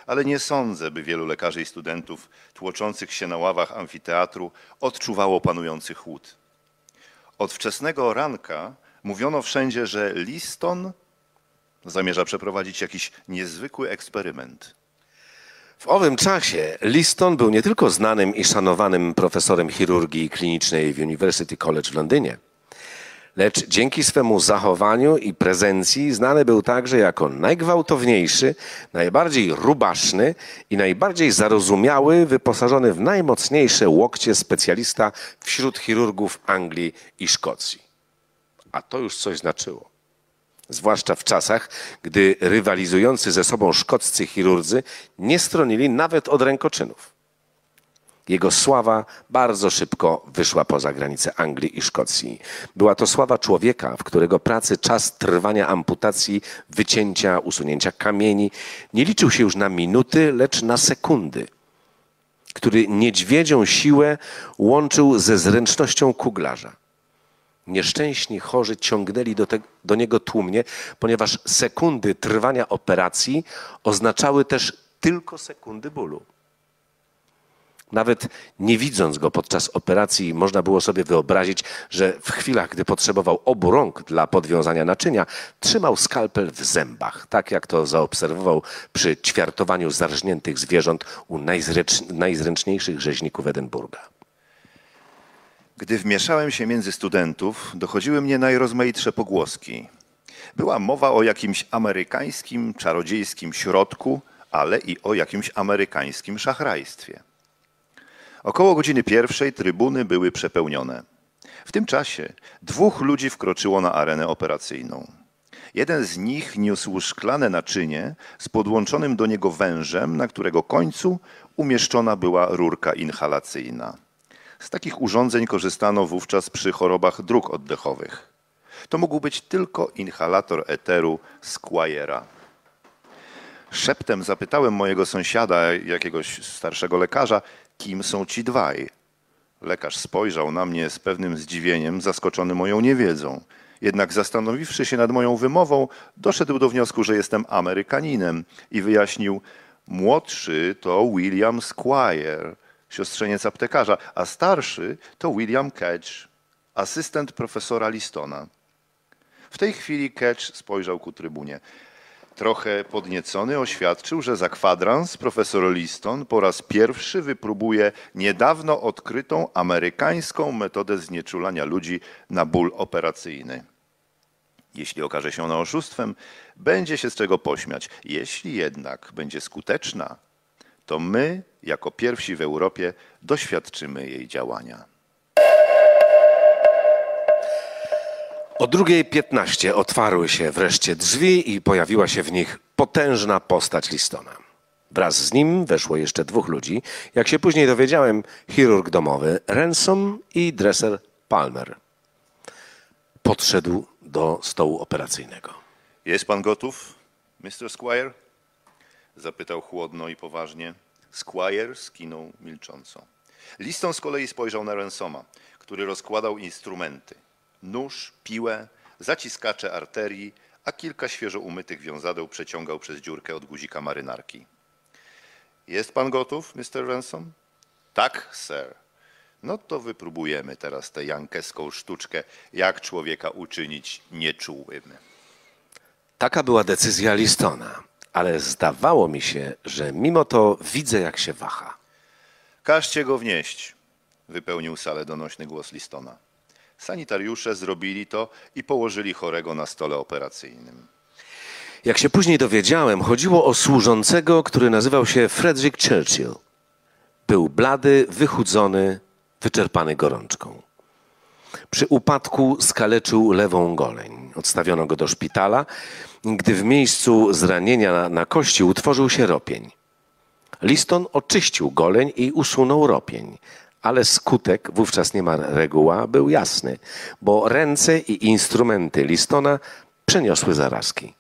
Ale nie sądzę, by wielu lekarzy i studentów tłoczących się na ławach amfiteatru odczuwało panujący chłód. Od wczesnego ranka mówiono wszędzie, że Liston zamierza przeprowadzić jakiś niezwykły eksperyment. W owym czasie Liston był nie tylko znanym i szanowanym profesorem chirurgii klinicznej w University College w Londynie, lecz dzięki swemu zachowaniu i prezencji znany był także jako najgwałtowniejszy, najbardziej rubaszny i najbardziej zarozumiały, wyposażony w najmocniejsze łokcie specjalista wśród chirurgów Anglii i Szkocji. A to już coś znaczyło zwłaszcza w czasach, gdy rywalizujący ze sobą szkoccy chirurdzy nie stronili nawet od rękoczynów. Jego sława bardzo szybko wyszła poza granice Anglii i Szkocji. Była to sława człowieka, w którego pracy czas trwania amputacji, wycięcia, usunięcia kamieni nie liczył się już na minuty, lecz na sekundy. Który niedźwiedzią siłę łączył ze zręcznością kuglarza. Nieszczęśni chorzy ciągnęli do, te, do niego tłumnie, ponieważ sekundy trwania operacji oznaczały też tylko sekundy bólu. Nawet nie widząc go podczas operacji, można było sobie wyobrazić, że w chwilach, gdy potrzebował obu rąk dla podwiązania naczynia, trzymał skalpel w zębach, tak jak to zaobserwował przy ćwiartowaniu zarżniętych zwierząt u najzręczniejszych rzeźników Edynburga. Gdy wmieszałem się między studentów, dochodziły mnie najrozmaitsze pogłoski. Była mowa o jakimś amerykańskim, czarodziejskim środku, ale i o jakimś amerykańskim szachrajstwie. Około godziny pierwszej trybuny były przepełnione. W tym czasie dwóch ludzi wkroczyło na arenę operacyjną. Jeden z nich niósł szklane naczynie z podłączonym do niego wężem, na którego końcu umieszczona była rurka inhalacyjna. Z takich urządzeń korzystano wówczas przy chorobach dróg oddechowych. To mógł być tylko inhalator eteru Squire'a. Szeptem zapytałem mojego sąsiada, jakiegoś starszego lekarza, kim są ci dwaj. Lekarz spojrzał na mnie z pewnym zdziwieniem, zaskoczony moją niewiedzą. Jednak zastanowiwszy się nad moją wymową, doszedł do wniosku, że jestem Amerykaninem i wyjaśnił, młodszy to William Squire, siostrzeniec aptekarza, a starszy to William Ketch, asystent profesora Listona. W tej chwili Ketch spojrzał ku trybunie. Trochę podniecony oświadczył, że za kwadrans profesor Liston po raz pierwszy wypróbuje niedawno odkrytą amerykańską metodę znieczulania ludzi na ból operacyjny. Jeśli okaże się ona oszustwem, będzie się z czego pośmiać. Jeśli jednak będzie skuteczna, to my, jako pierwsi w Europie, doświadczymy jej działania. O drugiej piętnaście otwarły się wreszcie drzwi i pojawiła się w nich potężna postać Listona. Wraz z nim weszło jeszcze dwóch ludzi, jak się później dowiedziałem, chirurg domowy Ransom i dreser Palmer. Podszedł do stołu operacyjnego. Jest pan gotów, Mr. Squire? Zapytał chłodno i poważnie. Squire skinął milcząco. Liston z kolei spojrzał na Ransoma, który rozkładał instrumenty nóż, piłę, zaciskacze arterii, a kilka świeżo umytych wiązadeł przeciągał przez dziurkę od guzika marynarki. Jest pan gotów, Mr. Ransom? Tak, sir. No to wypróbujemy teraz tę jankeską sztuczkę, jak człowieka uczynić nieczułym. Taka była decyzja Listona, ale zdawało mi się, że mimo to widzę, jak się waha. Każcie go wnieść, wypełnił salę donośny głos Listona. Sanitariusze zrobili to i położyli chorego na stole operacyjnym. Jak się później dowiedziałem, chodziło o służącego, który nazywał się Frederick Churchill. Był blady, wychudzony, wyczerpany gorączką. Przy upadku skaleczył lewą goleń. Odstawiono go do szpitala, gdy w miejscu zranienia na, na kości utworzył się ropień. Liston oczyścił goleń i usunął ropień, ale skutek, wówczas nie ma reguła, był jasny, bo ręce i instrumenty Listona przeniosły zarazki.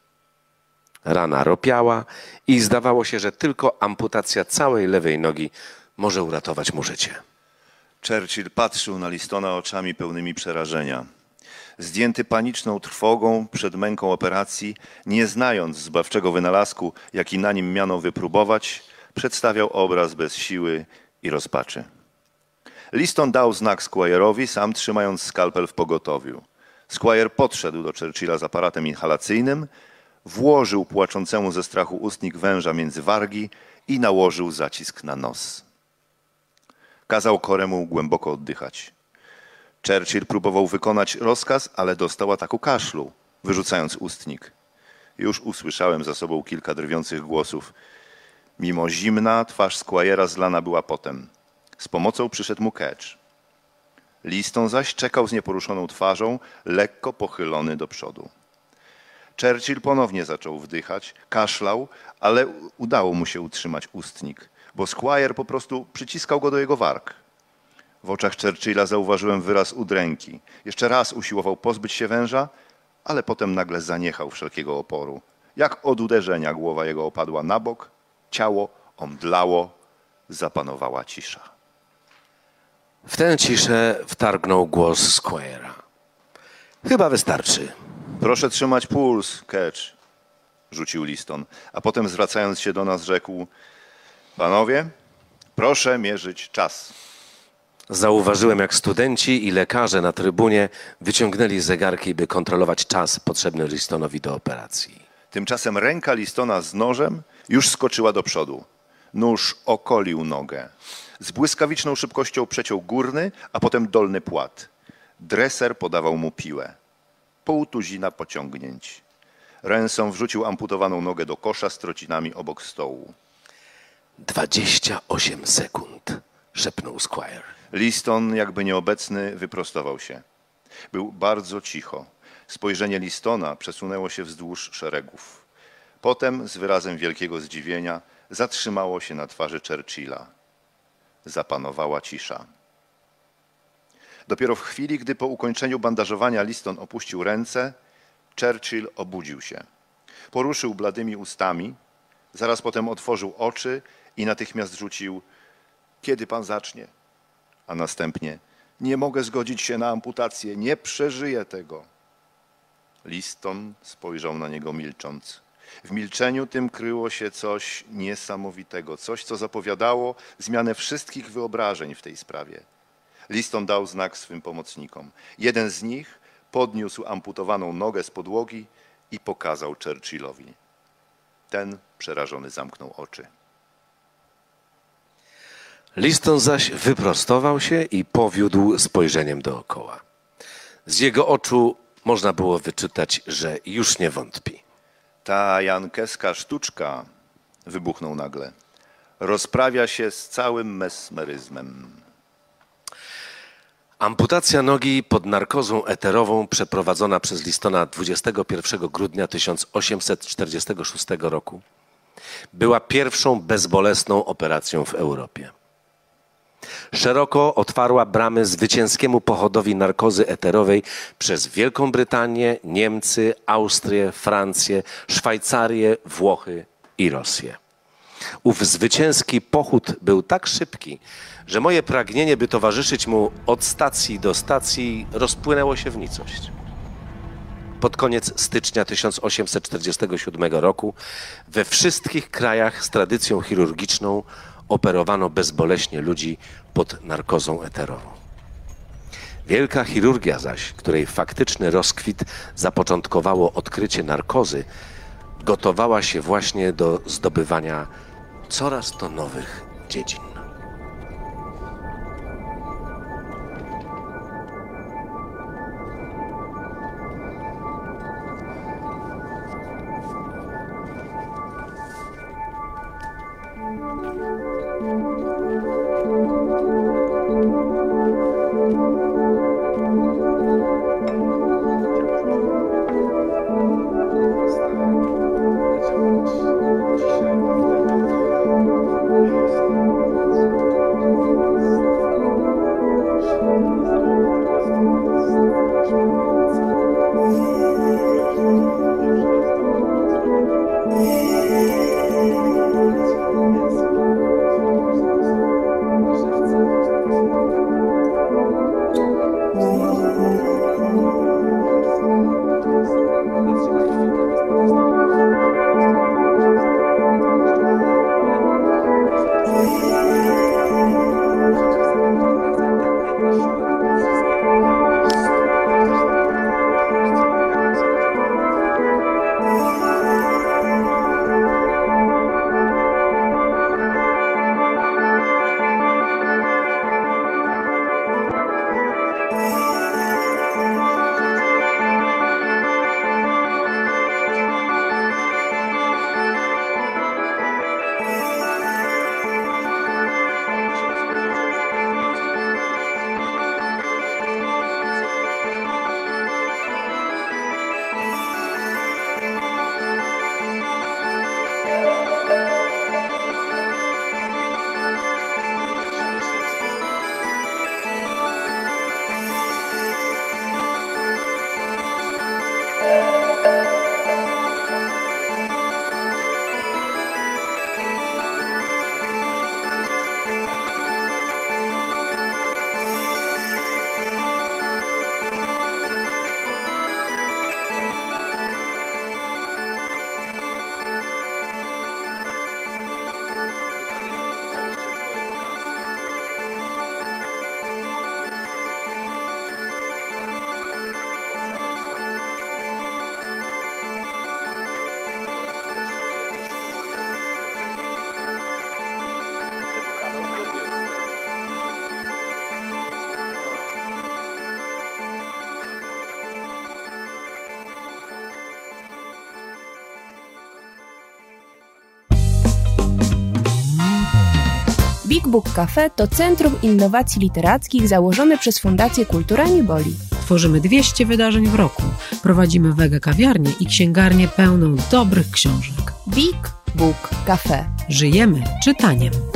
Rana ropiała i zdawało się, że tylko amputacja całej lewej nogi może uratować mu życie. Churchill patrzył na Listona oczami pełnymi przerażenia. Zdjęty paniczną trwogą przed męką operacji, nie znając zbawczego wynalazku, jaki na nim miano wypróbować, przedstawiał obraz bez siły i rozpaczy. Liston dał znak Squire'owi, sam trzymając skalpel w pogotowiu. Squire podszedł do Churchilla z aparatem inhalacyjnym, włożył płaczącemu ze strachu ustnik węża między wargi i nałożył zacisk na nos. Kazał Koremu głęboko oddychać. Churchill próbował wykonać rozkaz, ale dostał ataku kaszlu, wyrzucając ustnik. Już usłyszałem za sobą kilka drwiących głosów. Mimo zimna, twarz Squire'a zlana była potem. Z pomocą przyszedł mu Ketch. Liston zaś czekał z nieporuszoną twarzą, lekko pochylony do przodu. Churchill ponownie zaczął wdychać, kaszlał, ale udało mu się utrzymać ustnik, bo Squire po prostu przyciskał go do jego warg. W oczach Churchilla zauważyłem wyraz udręki. Jeszcze raz usiłował pozbyć się węża, ale potem nagle zaniechał wszelkiego oporu. Jak od uderzenia głowa jego opadła na bok, ciało omdlało, zapanowała cisza. W tę ciszę wtargnął głos Square'a. Chyba wystarczy. Proszę trzymać puls, Ketch, rzucił Liston, a potem zwracając się do nas rzekł, panowie, proszę mierzyć czas. Zauważyłem, jak studenci i lekarze na trybunie wyciągnęli zegarki, by kontrolować czas potrzebny Listonowi do operacji. Tymczasem ręka Listona z nożem już skoczyła do przodu. Nóż okolił nogę. Z błyskawiczną szybkością przeciął górny, a potem dolny płat. Dreser podawał mu piłę. Pół tuzina pociągnięć. Ręsą wrzucił amputowaną nogę do kosza z trocinami obok stołu. 28 sekund, szepnął Squire. Liston, jakby nieobecny, wyprostował się. Był bardzo cicho. Spojrzenie Listona przesunęło się wzdłuż szeregów. Potem, z wyrazem wielkiego zdziwienia, zatrzymało się na twarzy Churchilla. Zapanowała cisza. Dopiero w chwili, gdy po ukończeniu bandażowania Liston opuścił ręce, Churchill obudził się. Poruszył bladymi ustami, zaraz potem otworzył oczy i natychmiast rzucił: Kiedy pan zacznie? A następnie: Nie mogę zgodzić się na amputację, nie przeżyję tego. Liston spojrzał na niego milcząc. W milczeniu tym kryło się coś niesamowitego, coś, co zapowiadało zmianę wszystkich wyobrażeń w tej sprawie. Liston dał znak swym pomocnikom. Jeden z nich podniósł amputowaną nogę z podłogi i pokazał Churchillowi. Ten przerażony zamknął oczy. Liston zaś wyprostował się i powiódł spojrzeniem dookoła. Z jego oczu można było wyczytać, że już nie wątpi. Ta jankeska sztuczka, wybuchnął nagle, rozprawia się z całym mesmeryzmem. Amputacja nogi pod narkozą eterową przeprowadzona przez Listona 21 grudnia 1846 roku była pierwszą bezbolesną operacją w Europie. Szeroko otwarła bramy zwycięskiemu pochodowi narkozy eterowej przez Wielką Brytanię, Niemcy, Austrię, Francję, Szwajcarię, Włochy i Rosję. Ów zwycięski pochód był tak szybki, że moje pragnienie, by towarzyszyć mu od stacji do stacji, rozpłynęło się w nicość. Pod koniec stycznia 1847 roku we wszystkich krajach z tradycją chirurgiczną operowano bezboleśnie ludzi pod narkozą eterową. Wielka chirurgia zaś, której faktyczny rozkwit zapoczątkowało odkrycie narkozy, gotowała się właśnie do zdobywania coraz to nowych dziedzin. Book Cafe to Centrum Innowacji Literackich założone przez Fundację Kultura Nie Boli. Tworzymy 200 wydarzeń w roku. Prowadzimy wege kawiarnię i księgarnię pełną dobrych książek. Big Book Cafe. Żyjemy czytaniem.